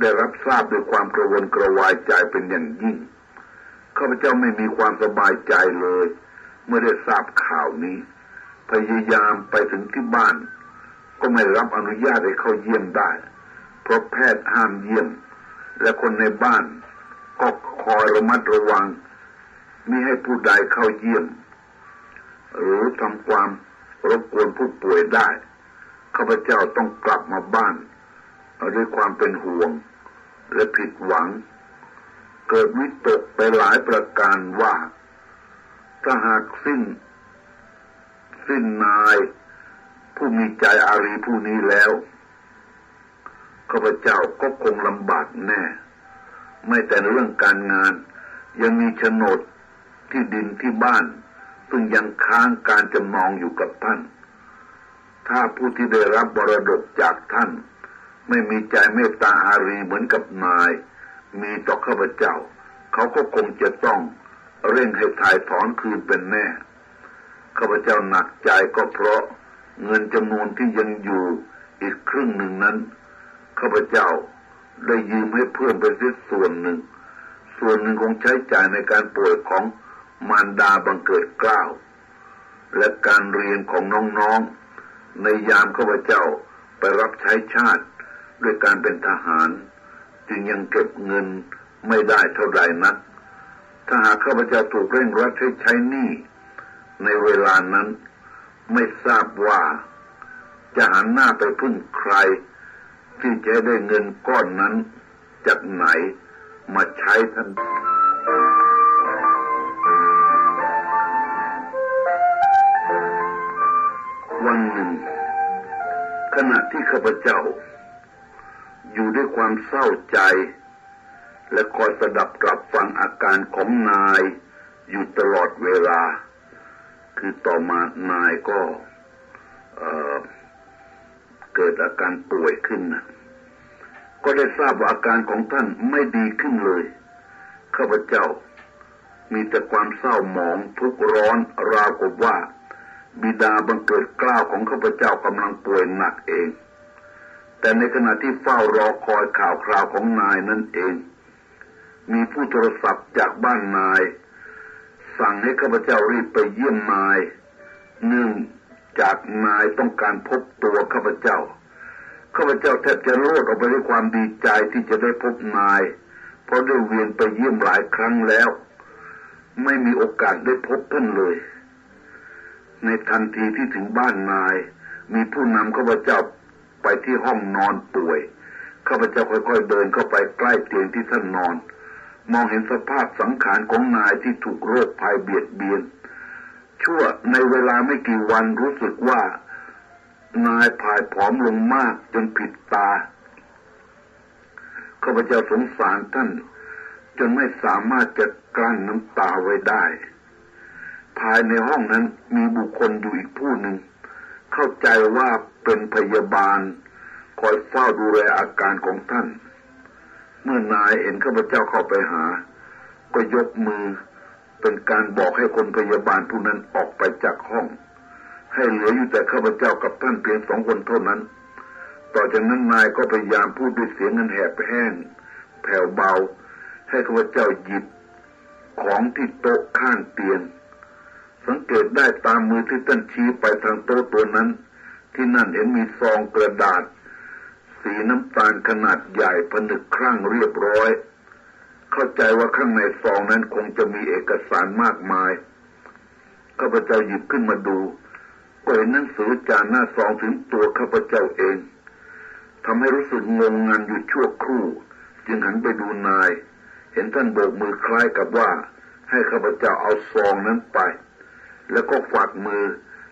ได้รับทราบด้วยความกระวนกระวายใจเป็นอย่างยิ่ง ข้าพเจ้าไม่มีความสบายใจเลย เมื่อได้ทราบข่าวนี้ พยายามไปถึงที่บ้าน ก็ไม่รับอนุญาตให้เข้าเยี่ยมได้ เพราะแพทย์ห้ามเยี่ยม และคนในบ้านก็คอยระมัดระวัง มิให้ผู้ใดเข้าเยี่ยม หรือทำความรบกวนผู้ป่วยได้ ข้าพเจ้าต้องกลับมาบ้านด้วยความเป็นห่วงและผิดหวัง เกิดวิตกไปหลายประการว่า ถ้าหากสิ้น สิ้นนาย ผู้มีใจอารีผู้นี้แล้วข้าพเจ้าก็คงลำบากแน่ ไม่แต่เรื่องการงานยังมีโฉนด ที่ดินที่บ้าน ซึ่งยังค้างการจำนองอยู่กับท่าน ถ้าผู้ที่ได้รับบรดกจากท่าน ไม่มีใจเมตตาอารีเหมือนกับนาย มีต่อข้าพเจ้า เขาก็คงจะต้องเร่งให้ถ่ายถอนคืนเป็นแน่ข้าพเจ้าหนักใจก็เพราะเงินจำนวนที่ยังอยู่อีกครึ่งหนึ่งนั้นข้าพเจ้าได้ยืมให้เพื่อนไปซื้อส่วนหนึ่ง ส่วนหนึ่งคงใช้จ่ายในการป่วยของ มารดาบังเกิดกล้าว และการเรียนของน้องๆ ในยามข้าพเจ้าไปรับใช้ชาติด้วยการเป็นทหาร จึงยังเก็บเงินไม่ได้เท่าใดนัก ถ้าหากข้าพเจ้าถูกเร่งรัดให้ใช้หนี้ในเวลานั้นไม่ทราบว่า จะหันหน้าไปพึ่งใคร ที่จะได้เงินก้อนนั้นจากไหนมาใช้ท่านวัน ณะที่ข้าพเจ้า อยู่ด้วยความเศร้าใจ และคอยสดับกลับฟังอาการของนายอยู่ตลอดเวลา คือต่อมานายก็เกิดอาการป่วยขึ้นนะก็ได้ทราบว่าอาการของท่านไม่ดีขึ้นเลยข้าพเจ้ามีแต่ความเศร้าหมองทุกร้อนราวกับว่า บิดาบังเกิดกล้าวของข้าพเจ้ากำลังป่วยหนักเอง แต่ในขณะที่เฝ้ารอคอยข่าวคราวของนายนั่นเอง มีผู้โทรศัพท์จากบ้านนาย สั่งให้ข้าพเจ้ารีบไปเยี่ยมนายเนื่องจากนายต้องการพบตัวข้าพเจ้าข้าพเจ้าแทบจะโลดออกไปด้วยความดีใจที่จะได้พบนาย เพราะได้เวียนไปเยี่ยมหลายครั้งแล้ว ไม่มีโอกาสได้พบท่านเลย ในทันทีที่ถึงบ้านนาย มีผู้นำข้าพเจ้าไปที่ห้องนอนป่วยข้าพเจ้าค่อยๆเดินเข้าไปใกล้เตียงที่ท่านนอน มองเห็นสภาพสังขารของนายที่ถูกโรคภัยเบียดเบียน ชั่วในเวลาไม่กี่วันรู้สึกว่า นายผายผอมลงมากจนผิดตาข้าพเจ้าสงสารท่าน จนไม่สามารถจะกลั้นน้ำตาไว้ได้ ภายในห้องนั้นมีบุคคลอยู่อีกผู้หนึ่ง เข้าใจว่าเป็นพยาบาล คอยเฝ้าดูแลอาการของท่าน เมื่อนายเห็นข้าพเจ้าเข้าไปหา ก็ยกมือเป็นการบอกให้คนพยาบาลผู้นั้นออกไปจากห้อง ให้เหลืออยู่แต่ข้าพเจ้ากับท่านเพียงสองคนเท่านั้น ต่อจากนั้นนายก็พยายามพูดด้วยเสียงเงินแหบแห้ง แผ่วเบา ให้ข้าพเจ้าหยิบของที่โต๊ะข้างเตียง สังเกตได้ตามมือที่ท่านชี้ไปทางโต๊ะตัวนั้น ที่นั่นเห็นมีซองกระดาษ สีน้ำตาลขนาดใหญ่ผนึกครั่งเรียบร้อย เข้าใจว่าข้างในซองนั้นคงจะมีเอกสารมากมายข้าพเจ้าหยิบขึ้นมาดูก็เห็นหนังสือจานหน้าซองถึงตัวข้าพเจ้าเองทำให้รู้สึกงงงันอยู่ชั่วครู่ จึงหันไปดูนาย เห็นท่านโบกมือคล้ายกับว่า ให้ข้าพเจ้าเอาซองนั้นไป แล้วก็ฝากมือ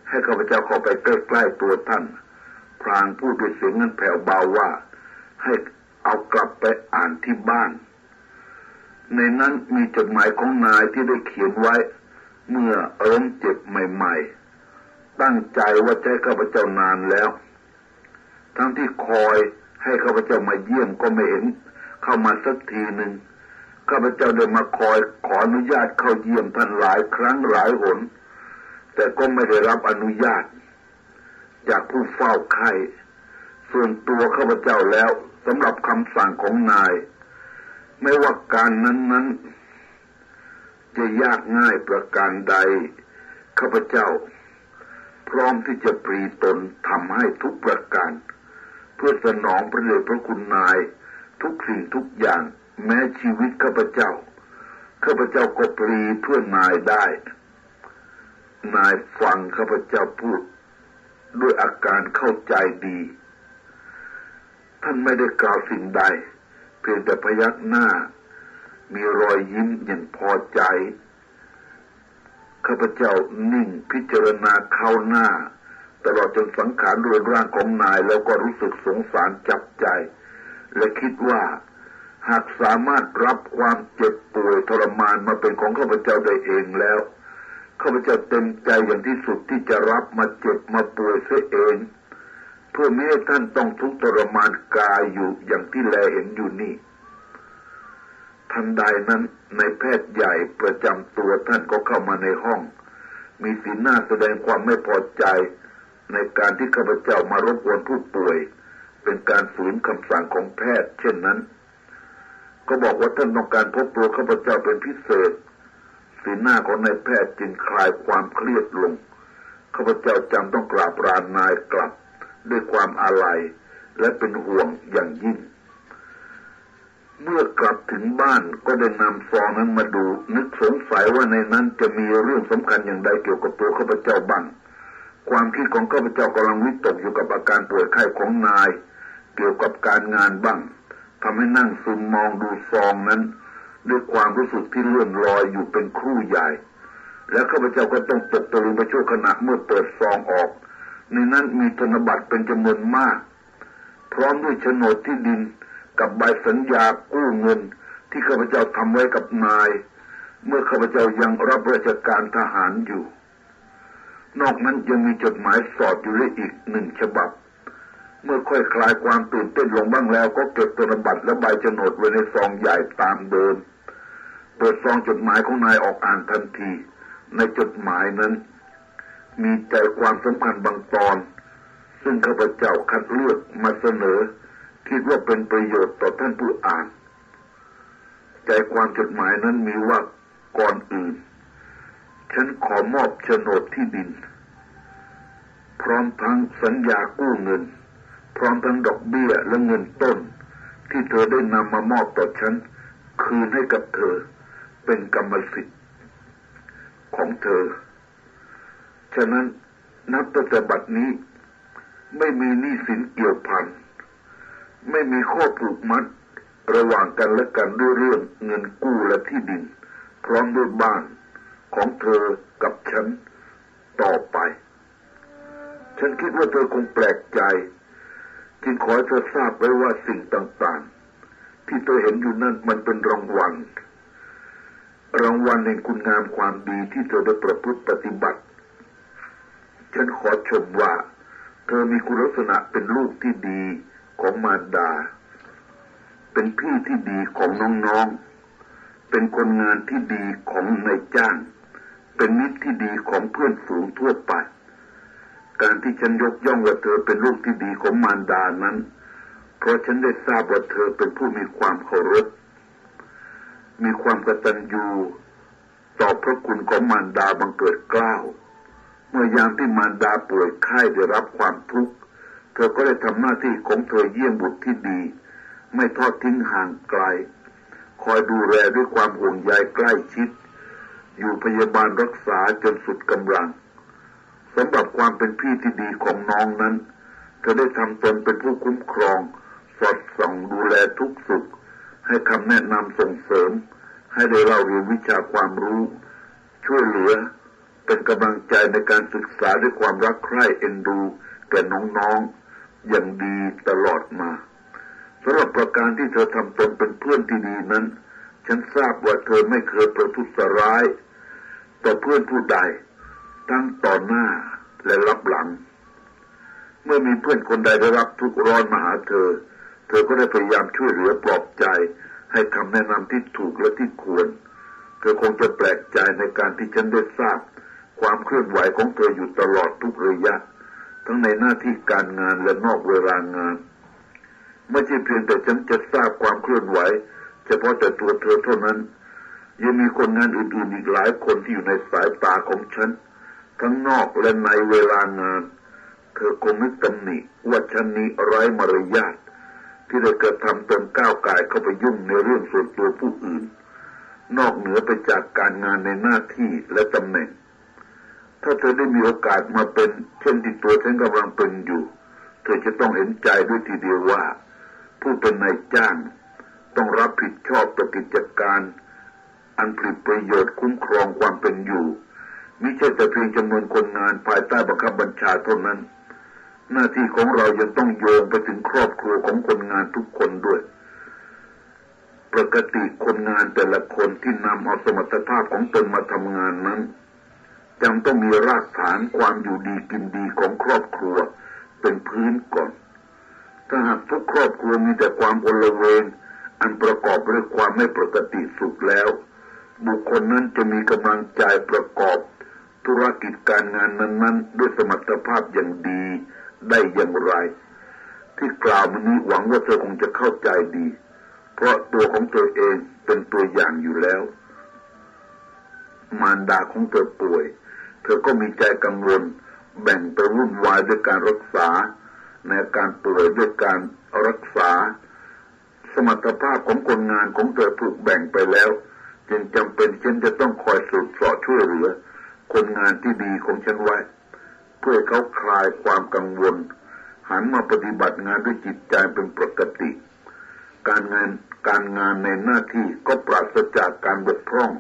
ให้ข้าพเจ้าเข้าไปใกล้ๆตัวท่าน พรางพูดด้วยเสียงนั้นแผ่วเบาว่า ให้เอากลับไปอ่านที่บ้าน ในนั้นมีจดหมายของนายที่ได้เขียนไว้ เมื่อเริ่มเจ็บใหม่ๆ ตั้งใจว่าจะให้ข้าพเจ้านานแล้ว ทั้งที่คอยให้ข้าพเจ้ามาเยี่ยมก็ไม่เห็น เข้ามาสักทีหนึ่งข้าพเจ้าได้มาคอยขออนุญาตเข้าเยี่ยมท่านหลายครั้งหลายหน แต่ก็ไม่ได้รับอนุญาต จากผู้เฝ้าไข่ส่วนตัวข้าพเจ้าแล้วสำหรับคำสั่งของนาย ไม่ว่าการนั้นนั้นจะยากง่ายประการใด ข้าพเจ้า พร้อมที่จะปรีตนทำให้ทุกประการ เพื่อสนองพระเดชพระคุณนาย ทุกสิ่งทุกอย่าง แม้ชีวิตข้าพเจ้า ข้าพเจ้าก็ปรีเพื่อนายได้ นายฟังข้าพเจ้าพูด ด้วยอาการเข้าใจดี ท่านไม่ได้กล่าวสิ่งใด เพียงแต่พยักหน้า มีรอยยิ้มอย่างพอใจ ข้าพเจ้านิ่งพิจารณาเข้าหน้า ตลอดจนสังขารรวนร่างของนายแล้วก็รู้สึกสงสารจับใจ และคิดว่าหากสามารถรับความเจ็บป่วยทรมานมาเป็นของข้าพเจ้าได้เองแล้ว ข้าพเจ้าเต็มใจอย่างที่สุดที่จะรับมาเจ็บมาป่วยเสียเอง เพื่อไม่ให้ท่านต้องทุกข์ทรมานกายอยู่อย่างที่แลเห็นอยู่นี่ทันใดนั้นในแพทย์ใหญ่ประจำตัวท่านก็เข้ามาในห้อง มีสีหน้าแสดงความไม่พอใจ ในการที่ข้าพเจ้ามารบกวนผู้ป่วย เป็นการฝืนคำสั่งของแพทย์ เช่นนั้น ก็บอกว่าท่านต้องการพบตัวข้าพเจ้าเป็นพิเศษ สีหน้าของนายแพทย์จึงคลายความเครียดลงข้าพเจ้าจำต้องกราบรานนายกลับด้วยความอาลัยและเป็นห่วงอย่างยิ่ง เมื่อกลับถึงบ้านก็ได้นำซองนั้นมาดู นึกสงสัยว่าในนั้นจะมีเรื่องสำคัญอย่างใดเกี่ยวกับตัวข้าพเจ้าบ้างความคิดของข้าพเจ้ากำลังวิตกอยู่กับอาการป่วยไข้ของนาย เกี่ยวกับการงานบ้างทำให้นั่งซึมมองดูซองนั้น ด้วยความรู้สึกที่เลื่อนลอยอยู่เป็นครู่ใหญ่ แล้วข้าพเจ้าก็ต้องตกตะลึงไปชั่วขณะเมื่อเปิดซองออก ในนั้นมีธนบัตรเป็นจำนวนมาก พร้อมด้วยโฉนดที่ดินกับใบสัญญากู้เงิน ที่ข้าพเจ้าทำไว้กับนาย เมื่อข้าพเจ้ายังรับราชการทหารอยู่ นอกนั้นยังมีจดหมายสอดอยู่เลยอีกหนึ่งฉบับเมื่อค่อยคลายความตื่นเต้นลงบ้างแล้วก็เก็บธนบัตรและใบโฉนดไว้ในซองใหญ่ตามเดิม เปิดซองจดหมายของนายออกอ่านทันที ในจดหมายนั้น มีใจความสำคัญบางตอน ซึ่งข้าพเจ้าคัดเลือกมาเสนอ คิดว่าเป็นประโยชน์ต่อท่านผู้อ่าน ใจความจดหมายนั้นมีว่าก่อนอื่น ฉันขอมอบโฉนดที่ดิน พร้อมทั้งสัญญากู้เงิน พร้อมทั้งดอกเบี้ยและเงินต้น ที่เธอได้นำมามอบต่อฉันคืนให้กับเธอ เป็นกรรมสิทธิ์ของเธอ ฉะนั้นนับตั้งแต่บัดนี้ ไม่มีหนี้สินเกี่ยวพัน ไม่มีข้อผูกมัด ระหว่างกันและกันด้วยเรื่องเงินกู้และที่ดิน พร้อมด้วยบ้านของเธอกับฉันต่อไป ฉันคิดว่าเธอคงแปลกใจ จึงขอให้เธอทราบไว้ว่าสิ่งต่างๆ ที่เธอเห็นอยู่นั่นมันเป็นรางวัล รางวัลแห่งคุณงามความดีที่เธอได้ประพฤติปฏิบัติ ฉันขอชมว่า เธอมีคุณลักษณะเป็นลูกที่ดีของมารดา เป็นพี่ที่ดีของน้องๆ เป็นคนงานที่ดีของนายจ้าง เป็นมิตรที่ดีของเพื่อนฝูงทั่วไป การที่ฉันยกย่องว่าเธอเป็นลูกที่ดีของมารดานั้น เพราะฉันได้ทราบว่าเธอเป็นผู้มีความเคารพ มีความกตัญญูต่อพระคุณของมารดาบังเกิดกล้าว เมื่อยามที่มารดาป่วยไข้ได้รับความทุกข์ เธอก็ได้ทำหน้าที่ของเธอเยี่ยมบุตรที่ดี ไม่ทอดทิ้งห่างไกล คอยดูแลด้วยความห่วงใยใกล้ชิด อยู่พยาบาลรักษาจนสุดกำลังสำหรับความเป็นพี่ที่ดีของน้องนั้น เธอได้ทำตนเป็นผู้คุ้มครอง สอดส่องดูแลทุกสุข ให้คำแนะนำส่งเสริม ให้ได้เล่าเรียนวิชาความรู้ ช่วยเหลือ เป็นกำลังใจในการศึกษาด้วยความรักใคร่เอ็นดู แก่น้องๆอย่างดีตลอดมาสำหรับประการที่เธอทำตนเป็นเพื่อนที่ดีนั้น ฉันทราบว่าเธอไม่เคยประทุษร้าย ต่อเพื่อนผู้ใดทั้งต่อหน้าและรับหลัง เมื่อมีเพื่อนคนใดได้รับทุกร้อนมาหาเธอ เธอก็ได้พยายามช่วยเหลือปลอบใจ ให้คำแนะนำที่ถูกและที่ควร เธอคงจะแปลกใจในการที่ฉันได้ทราบ ความเคลื่อนไหวของเธออยู่ตลอดทุกระยะ ทั้งในหน้าที่การงานและนอกเวลางาน ไม่ใช่เพียงแต่ฉันจะทราบความเคลื่อนไหว เฉพาะแต่ตัวเธอเท่านั้น ยังมีคนงานอื่นๆอีกหลายคนที่อยู่ในสายตาของฉันทั้งนอกและในเวลางาน เธอคงนึกตำหนิว่าฉันนี้ไร้มารยาท ที่ได้กระทำตนก้าวกายเข้าไปยุ่งในเรื่องส่วนตัวผู้อื่น นอกเหนือไปจากการงานในหน้าที่และตำแหน่ง ถ้าเธอได้มีโอกาสมาเป็น เช่นที่ตัวฉันกำลังเป็นอยู่ เธอจะต้องเห็นใจด้วยทีเดียวว่า ผู้เป็นนายจ้าง ต้องรับผิดชอบต่อกิจการ อันผลิตประโยชน์คุ้มครองความเป็นอยู่มิใช่แต่เพียงจำนวนคนงานภายใต้บังคับบัญชาเท่านั้น หน้าที่ของเรายังต้องโยงไปถึงครอบครัวของคนงานทุกคนด้วย ปกติคนงานแต่ละคนที่นำเอาสมรรถภาพของตนมาทำงานนั้นจำต้องมีรากฐานความอยู่ดีกินดีของครอบครัวเป็นพื้นก่อน ถ้าหากทุกครอบครัวมีแต่ความโอลเวงอันประกอบด้วยความไม่ปกติสุขแล้ว บุคคลนั้นจะมีกำลังใจประกอบธุรกิจการงานนั้นๆ ด้วยสมรรถภาพอย่างดี ได้อย่างไร ที่กล่าวมานี้หวังว่าเธอคงจะเข้าใจดี เพราะตัวของเธอเองเป็นตัวอย่างอยู่แล้ว มารดาของเธอป่วย เธอก็มีใจกังวลแบ่งไปวุ่นวายด้วยการรักษา ในการป่วยด้วยการรักษา สมรรถภาพของคนงานของเธอถูกแบ่งไปแล้ว จึงจำเป็นฉันจะต้องคอยสืบสอดช่วยเหลือ คนงานที่ดีของฉันไว้ พื่อเขาคลายความกังวล หันมาปฏิบัติงานด้วยจิตใจเป็นปกติ การงานการงานในหน้าที่ก็ปราศจากการบกพร่อง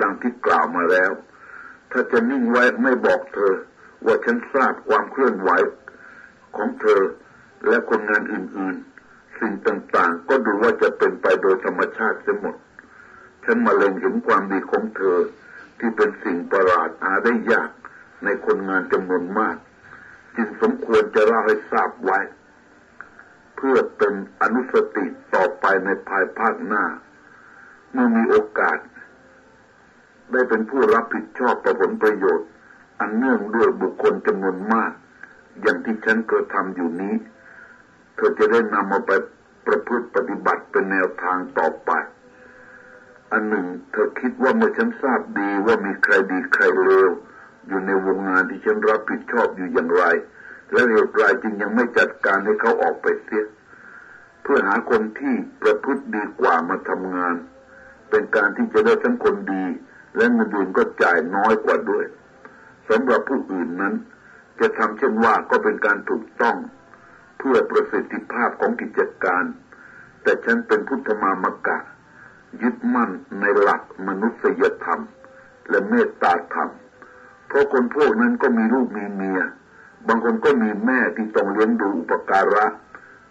ดังที่กล่าวมาแล้ว ถ้าจะนิ่งไว้ไม่บอกเธอ ว่าฉันทราบความเคลื่อนไหวของเธอและคนงานอื่นๆ สิ่งต่างๆ ก็ดูว่าจะเป็นไปโดยธรรมชาติเสียหมด ฉันมาเล็งเห็นความดีของเธอที่เป็นสิ่งประหลาดหาได้ยาก ในคนงานจำนวนมาก จึงสมควรจะเล่าให้ทราบไว้ เพื่อเป็นอนุสติต่อไปในภายภาคหน้า เมื่อมีโอกาส ได้เป็นผู้รับผิดชอบต่อผลประโยชน์ อันเนื่องด้วยบุคคลจำนวนมาก อย่างที่ฉันเคยทำอยู่นี้ เธอจะได้นำมาไปประพฤติปฏิบัติเป็นแนวทางต่อไปอันหนึ่งเธอคิดว่าเมื่อฉันทราบดีว่ามีใครดีใครเลว อยู่ในวงงานที่ฉันรับผิดชอบอยู่อย่างไร และเหตุไรจึงยังไม่จัดการให้เขาออกไปเสีย เพื่อหาคนที่ประพฤติดีกว่ามาทำงาน เป็นการที่จะได้ทั้งคนดี และเงินเดือนก็จ่ายน้อยกว่าด้วยสำหรับผู้อื่นนั้น จะทำเช่นว่าก็เป็นการถูกต้อง เพื่อประสิทธิภาพของกิจการ แต่ฉันเป็นพุทธมามกะ ยึดมั่นในหลักมนุษยธรรม และเมตตาธรรม เพราะคนพวกนั้นก็มีลูกมีเมีย บางคนก็มีแม่ที่ต้องเลี้ยงดูอุปการะ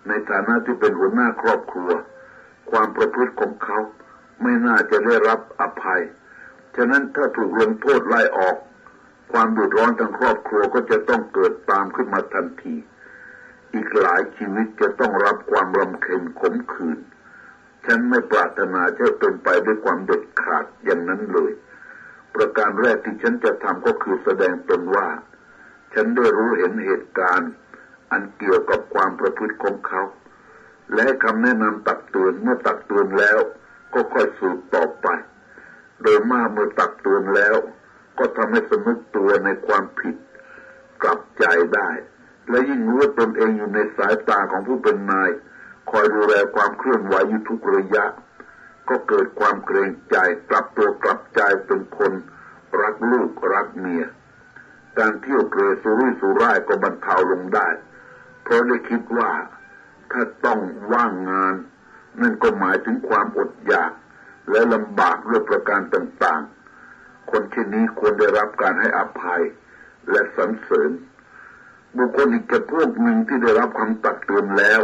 ในฐานะที่เป็นหัวหน้าครอบครัว ความประพฤติของเขาไม่น่าจะได้รับอภัย ฉะนั้นถ้าถูกลงโทษไล่ออก ความเดือดร้อนทางครอบครัวก็จะต้องเกิดตามขึ้นมาทันที อีกหลายชีวิตจะต้องรับความรำเค็ญขมขื่น ฉันไม่ปรารถนาจะเป็นไปด้วยความเด็ดขาดอย่างนั้นเลย ประการแรกที่ฉันจะทำก็คือแสดงตนว่า ฉันได้รู้เห็นเหตุการณ์ อันเกี่ยวกับความประพฤติของเขา และคำแนะนำตักเตือนเมื่อตักเตือนแล้ว ก็ค่อยสืบต่อไป โดยมากเมื่อตักเตือนแล้ว ก็ทำให้สนึกตัวในความผิด กลับใจได้ และยิ่งรู้ว่าตนเองอยู่ในสายตาของผู้เป็นนาย คอยดูแลความเคลื่อนไหวอยู่ทุกระยะ ก็เกิดความเกรงใจกลับตัวกลับใจเป็นคน รักลูกรักเมีย การเที่ยวเกรสุรุ่ยสุร่ายก็บรรเทาลงได้ เพราะได้คิดว่าถ้าต้องว่างงาน นั่นก็หมายถึงความอดอยาก และลำบากด้วยประการต่างๆ คนเช่นนี้ควรได้รับการให้อภัยและสรรเสริญ บุคคลอีกจะพวกหนึ่งที่ได้รับคำตักเตือนแล้ว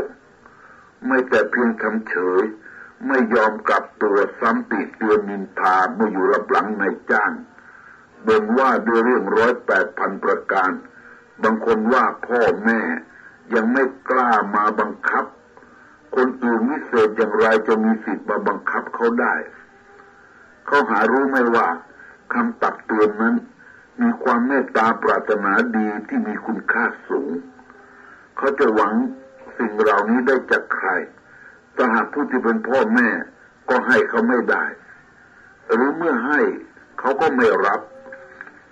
ไม่แต่เพียงทำเฉย ไม่ยอมกลับตัวซ้ำติเตือนนินทาเมื่ออยู่รับหลังในจ้างบ่นว่าด้วยเรื่องร้อยแปดพันประการ บางคนว่าพ่อแม่ยังไม่กล้ามาบังคับ คนอื่นวิเศษอย่างไรจะมีสิทธิ์มาบังคับเขาได้ เขาหารู้ไหมว่าคำตักเตือนนั้น มีความเมตตาปรารถนาดีที่มีคุณค่าสูง เขาจะหวังสิ่งเหล่านี้ได้จากใคร ถ้าหากผู้ที่เป็นพ่อแม่ ก็ให้เขาไม่ได้ หรือเมื่อให้เขาก็ไม่รับ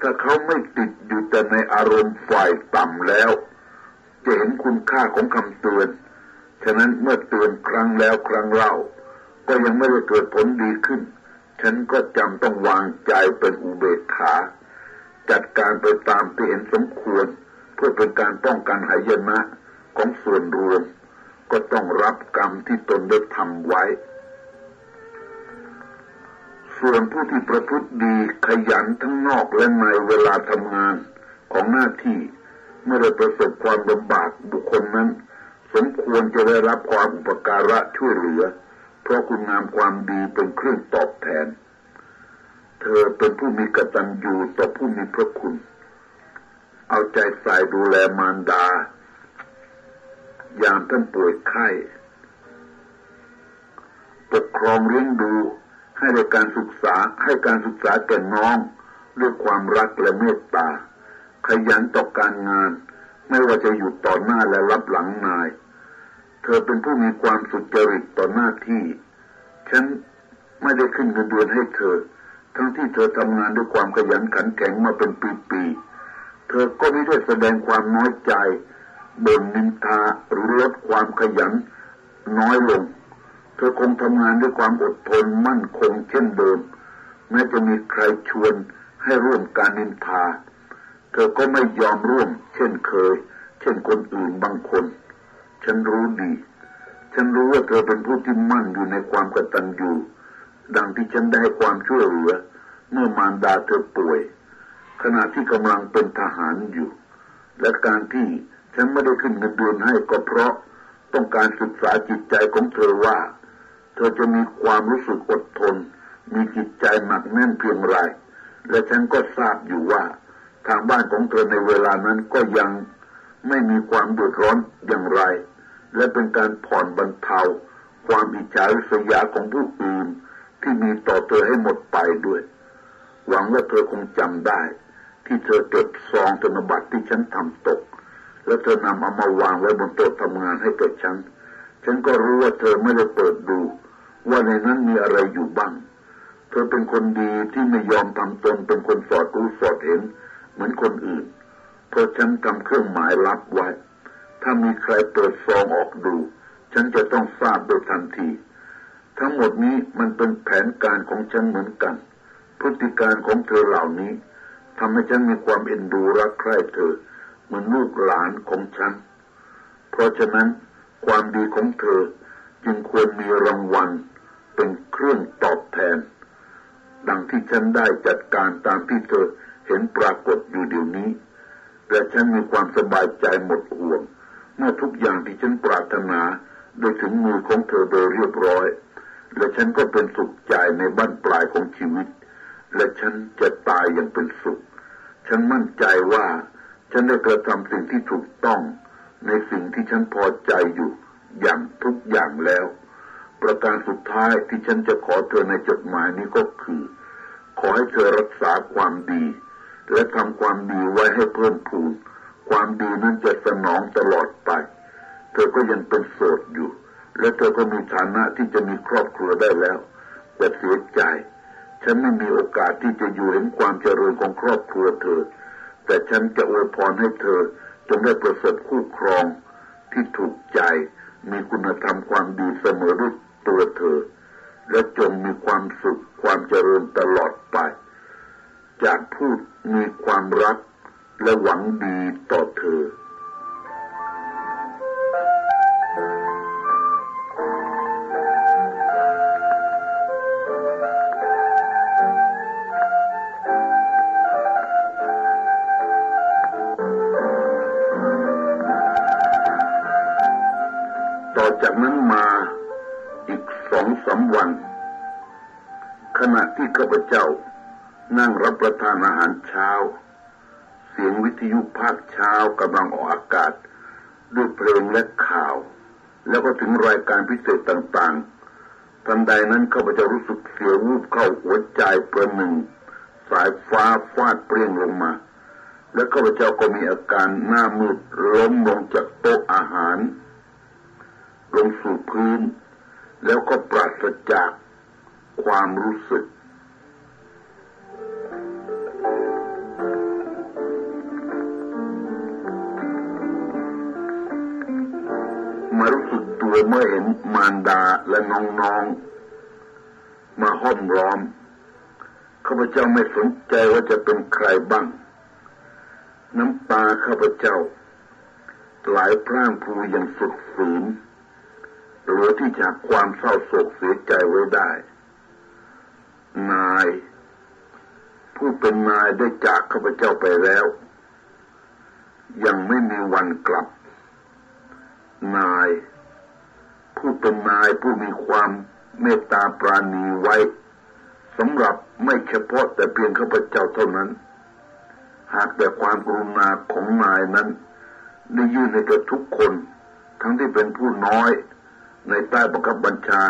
ถ้าเขาไม่ติดอยู่แต่ในอารมณ์ฝ่ายต่ำแล้ว จะเห็นคุณค่าของคำเตือน ฉะนั้นเมื่อเตือนครั้งแล้วครั้งเล่า ก็ยังไม่ได้เกิดผลดีขึ้น ฉันก็จำต้องวางใจเป็นอุเบกขา จัดการไปตามที่เห็นสมควร เพื่อเป็นการป้องกันหายนะของส่วนรวม ก็ต้องรับกรรมที่ตนได้ทำไว้ ส่วนผู้ที่ประพฤติดีขยันทั้งนอกและในเวลาทำงานของหน้าที่เมื่อได้ประสบความลำบากบุคคลนั้น สมควรจะได้รับความอุปการะช่วยเหลือ เพราะคุณงามความดีเป็นเครื่องตอบแทน เธอเป็นผู้มีกตัญญูต่อผู้มีพระคุณ เอาใจใส่ดูแลมารดา ยามท่านป่วยไข้ ปกครองเลี้ยงดูให้ในการศึกษาให้การศึกษาแก่น้องด้วยความรักและเมตตา ขยันต่อการงาน ไม่ว่าจะอยู่ต่อหน้าและรับหลังนาย เธอเป็นผู้มีความสุจริตต่อหน้าที่ ฉันไม่ได้ขึ้นเงินเดือนให้เธอ ทั้งที่เธอทำงานด้วยความขยันขันแข็งมาเป็นปีๆ เธอก็ไม่ได้แสดงความน้อยใจ บ่นนินทาหรือลดความขยันน้อยลง เธอคงทำงานด้วยความอดทนมั่นคงเช่นเดิม แม้จะมีใครชวนให้ร่วมการนินทา เธอก็ไม่ยอมร่วม เช่นเคย เช่นคนอื่นบางคน ฉันรู้ดี ฉันรู้ว่าเธอเป็นผู้ที่มั่นอยู่ในความกตัญญูดังที่ฉันได้ความช่วยเหลือ เมื่อมารดาเธอป่วย ขณะที่กำลังเป็นทหารอยู่ และการที่ ฉันไม่ได้ขึ้นเงินเดือนให้ก็เพราะต้องการศึกษาจิตใจของเธอว่า เธอจะมีความรู้สึกอดทน มีจิตใจหนักแน่นเพียงไร และฉันก็ทราบอยู่ว่า ทางบ้านของเธอในเวลานั้นก็ยังไม่มีความเดือดร้อนอย่างไร และเป็นการผ่อนบรรเทา ความอิจฉาริษยาของผู้อื่นที่มีต่อเธอให้หมดไปด้วย หวังว่าเธอคงจำได้ ที่เธอเก็บซองธนบัตรที่ฉันทำตก และเธอนำเอามาวางไว้บนโต๊ะทำงานให้กับฉัน ฉันก็รู้ว่าเธอไม่ได้เปิดดู ว่าในนั้นมีอะไรอยู่บ้าง เธอเป็นคนดีที่ไม่ยอมทำตนเป็นคนสอดรู้สอดเห็น เหมือนคนอื่น เพราะฉันทำเครื่องหมายลับไว้ ถ้ามีใครเปิดซองออกดู ฉันจะต้องทราบโดยทันที ทั้งหมดนี้มันเป็นแผนการของฉันเหมือนกัน พฤติการของเธอเหล่านี้ทำให้ฉันมีความเอ็นดูรักใคร่เธอ เหมือนลูกหลานของฉัน เพราะฉะนั้นความดีของเธอจึงควรมีรางวัลเป็นเครื่องตอบแทน ดังที่ฉันได้จัดการตามที่เธอเห็นปรากฏอยู่เดี๋ยวนี้ และฉันมีความสบายใจหมดห่วง เมื่อทุกอย่างที่ฉันปรารถนาโดยถึงมือของเธอโดยเรียบร้อย และฉันก็เป็นสุขใจในบ้านปลายของชีวิต และฉันจะตายอย่างเป็นสุข ฉันมั่นใจว่า ฉันได้กระทำสิ่งที่ถูกต้องในสิ่งที่ฉันพอใจอยู่อย่างทุกอย่างแล้ว ประการสุดท้ายที่ฉันจะขอเธอในจดหมายนี้ก็คือ ขอให้เธอรักษาความดี และทำความดีไว้ให้เพิ่มพูน ความดีนั้นจะสนองตลอดไป เธอก็ยังเป็นโสดอยู่ และเธอก็มีฐานะที่จะมีครอบครัวได้แล้ว แต่เสียใจ ฉันไม่มีโอกาสที่จะอยู่เห็นความเจริญของครอบครัวเธอ แต่ฉันจะอวยพรให้เธอจงได้ประสบคู่ครองที่ถูกใจ มีคุณธรรมความดีเสมอด้วยตัวเธอ และจงมีความสุขความเจริญตลอดไป จากพูดมีความรักและหวังดีต่อเธอต่อ ข้าพเจ้า นั่งรับประทานอาหารเช้า เสียงวิทยุภาคเช้ากำลังออกอากาศ ด้วยเพลงและข่าว แล้วก็ถึงรายการพิเศษต่างๆ ทันใดนั้นข้าพเจ้ารู้สึกเสียวูบเข้าหัวใจประหนึ่ง สายฟ้าฟาดเปรี้ยงลงมา และข้าพเจ้าก็มีอาการหน้ามืดล้มลงจากโต๊ะอาหาร ลงสู่พื้น แล้วก็ปราศจากความรู้สึก รู้สึกตัวเมื่อเห็นมารดาและน้องๆ มาห้อมล้อมข้าพเจ้าไม่สนใจว่าจะเป็นใครบ้าง น้ำตาข้าพเจ้าไหลพร่างพรูอย่างสุดฝืนเหลือที่จากความเศร้าโศกเสียใจไว้ได้ นาย ผู้เป็นนายได้จากข้าพเจ้าไปแล้ว ยังไม่มีวันกลับ นาย ผู้เป็นนายผู้มีความเมตตาปราณีไว้สำหรับไม่เฉพาะแต่เพียงข้าพเจ้าเท่านั้น หากแต่ความกรุณาของนายนั้น ได้ยื่นให้กับทุกคน ทั้งที่เป็นผู้น้อย ในใต้บังคับบัญชา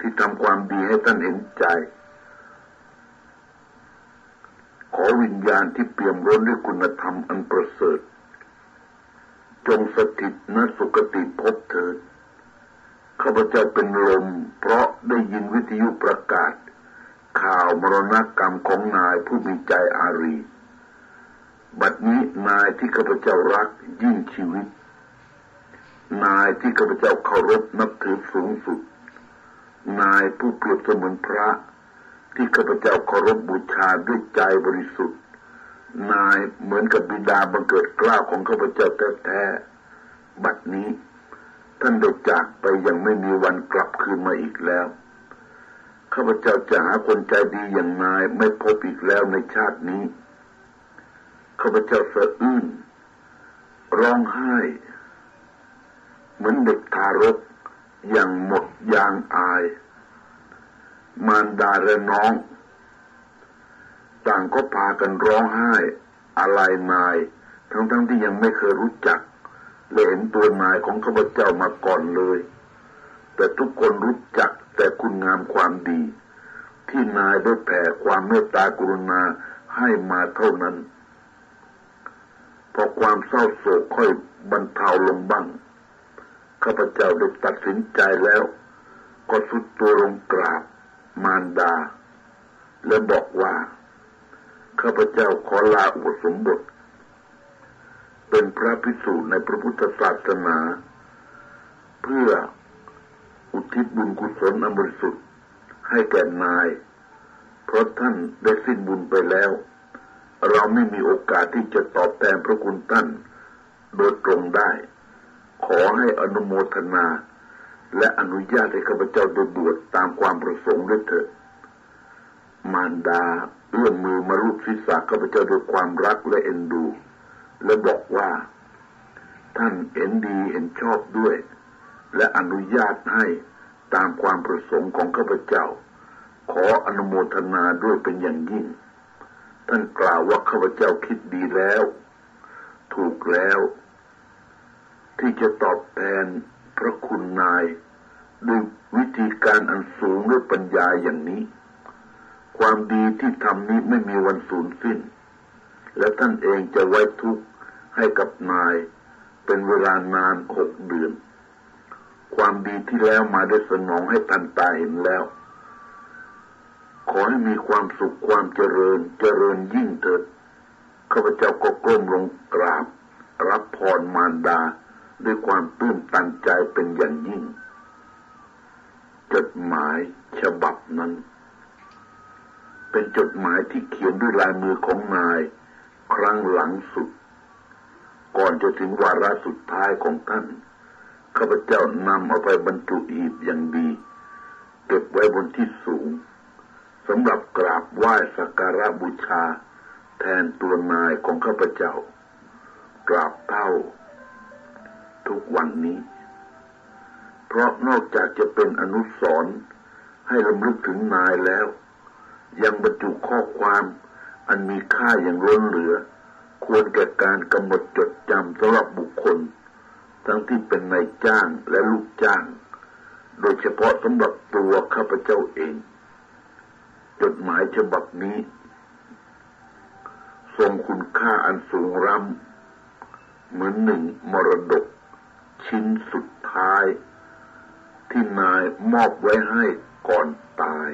ที่ทำความดีให้ท่านเห็นใจ ขอวิญญาณที่เปี่ยมร้นด้วยคุณธรรมอันประเสริฐ จงสถิตณสุคติภพเถิด ข้าพเจ้าเป็นลม เพราะได้ยินวิทยุประกาศ ข่าวมรณกรรมของนายผู้มีใจอารี บัดนี้นายที่ข้าพเจ้ารักยิ่งชีวิต นายที่ข้าพเจ้าเคารพนับถือสูงสุด นายผู้เปรียบเสมือนพระ ที่ข้าพเจ้าเคารพบูชาด้วยใจบริสุทธิ์ นายเหมือนกับบิดาบังเกิดกล้าของข้าพเจ้าแท้ๆบัดนี้ ท่านได้จากไปยังไม่มีวันกลับคืนมาอีกแล้ว ข้าพเจ้าจะหาคนใจดีอย่างนายไม่พบอีกแล้วในชาตินี้ ข้าพเจ้าสะอื้นร้องไห้ เหมือนเด็กทารกอย่างหมดยางอาย มารดาและน้อง ต่างก็พากันร้องไห้ อะไรนาย ทั้งๆทที่ยังไม่เคยรู้จัก และเห็นตัวนายของข้าพเจ้ามาก่อนเลย แต่ทุกคนรู้จักแต่คุณงามความดี ที่นายได้แผ่ความเมตตากรุณาให้มาเท่านั้น พอความเศร้าโศกค่อยบรรเทาลงบ้าง ข้าพเจ้าได้ตัดสินใจแล้ว ก็สุดตัวลงกราบมารดา และบอกว่า ข้าพเจ้าขอลาอุปสมบท เป็นพระพิสูจน์ในพระพุทธศาสนา เพื่ออุทิศบุญกุศลอันบริสุทธิ์ให้แก่นาย เพราะท่านได้สิ้นบุญไปแล้ว เราไม่มีโอกาสที่จะตอบแทนพระคุณท่านโดยตรงได้ ขอให้อนุโมทนา และอนุญาตให้ข้าพเจ้าได้บวชตามความประสงค์ด้วยเถิดมารดาเอื้อมมือมารูปศีรษะข้าพเจ้าด้วยความรักและเอ็นดู และบอกว่า ท่านเห็นดีเห็นชอบด้วย และอนุญาตให้ตามความประสงค์ของข้าพเจ้า ขออนุโมทนาด้วยเป็นอย่างยิ่ง ท่านกล่าวว่าข้าพเจ้าคิดดีแล้ว ถูกแล้ว ที่จะตอบแทนพระคุณนายด้วยวิธีการอันสูงด้วยปัญญาอย่างนี้ ความดีที่ทำนี้ไม่มีวันสูญสิ้น และท่านเองจะไว้ทุกข์ ให้กับนาย เป็นเวลานานหกเดือน ความดีที่แล้วมาได้สนองให้ท่านตาเห็นแล้ว ขอให้มีความสุขความเจริญเจริญยิ่งเถิดข้าพเจ้าก็ก้มลงกราบ รับพรมารดาด้วยความตื้นตันใจเป็นอย่างยิ่ง จดหมายฉบับนั้น เป็นจดหมายที่เขียนด้วยลายมือของนาย ครั้งหลังสุด ก่อนจะถึงวาระสุดท้ายของท่านข้าพเจ้านำเอาไปบรรจุหีบอย่างดี เก็บไว้บนที่สูงสำหรับกราบไหว้สักการะบูชา แทนตัวนายของข้าพเจ้า กราบเท่า ทุกวันนี้ เพราะนอกจากจะเป็นอนุสรณ์ให้ลำลึกถึงนายแล้ว ยังบรรจุข้อความอันมีค่าอย่างล้นเหลือ ควรแก่การกำหนดจดจำสำหรับบุคคล ทั้งที่เป็นนายจ้างและลูกจ้าง โดยเฉพาะสำหรับตัวข้าพเจ้าเอง จดหมายฉบับนี้ ทรงคุณค่าอันสูงร่ำเหมือนหนึ่งมรดก ชิ้นสุดท้าย ที่นายมอบไว้ให้ก่อนตาย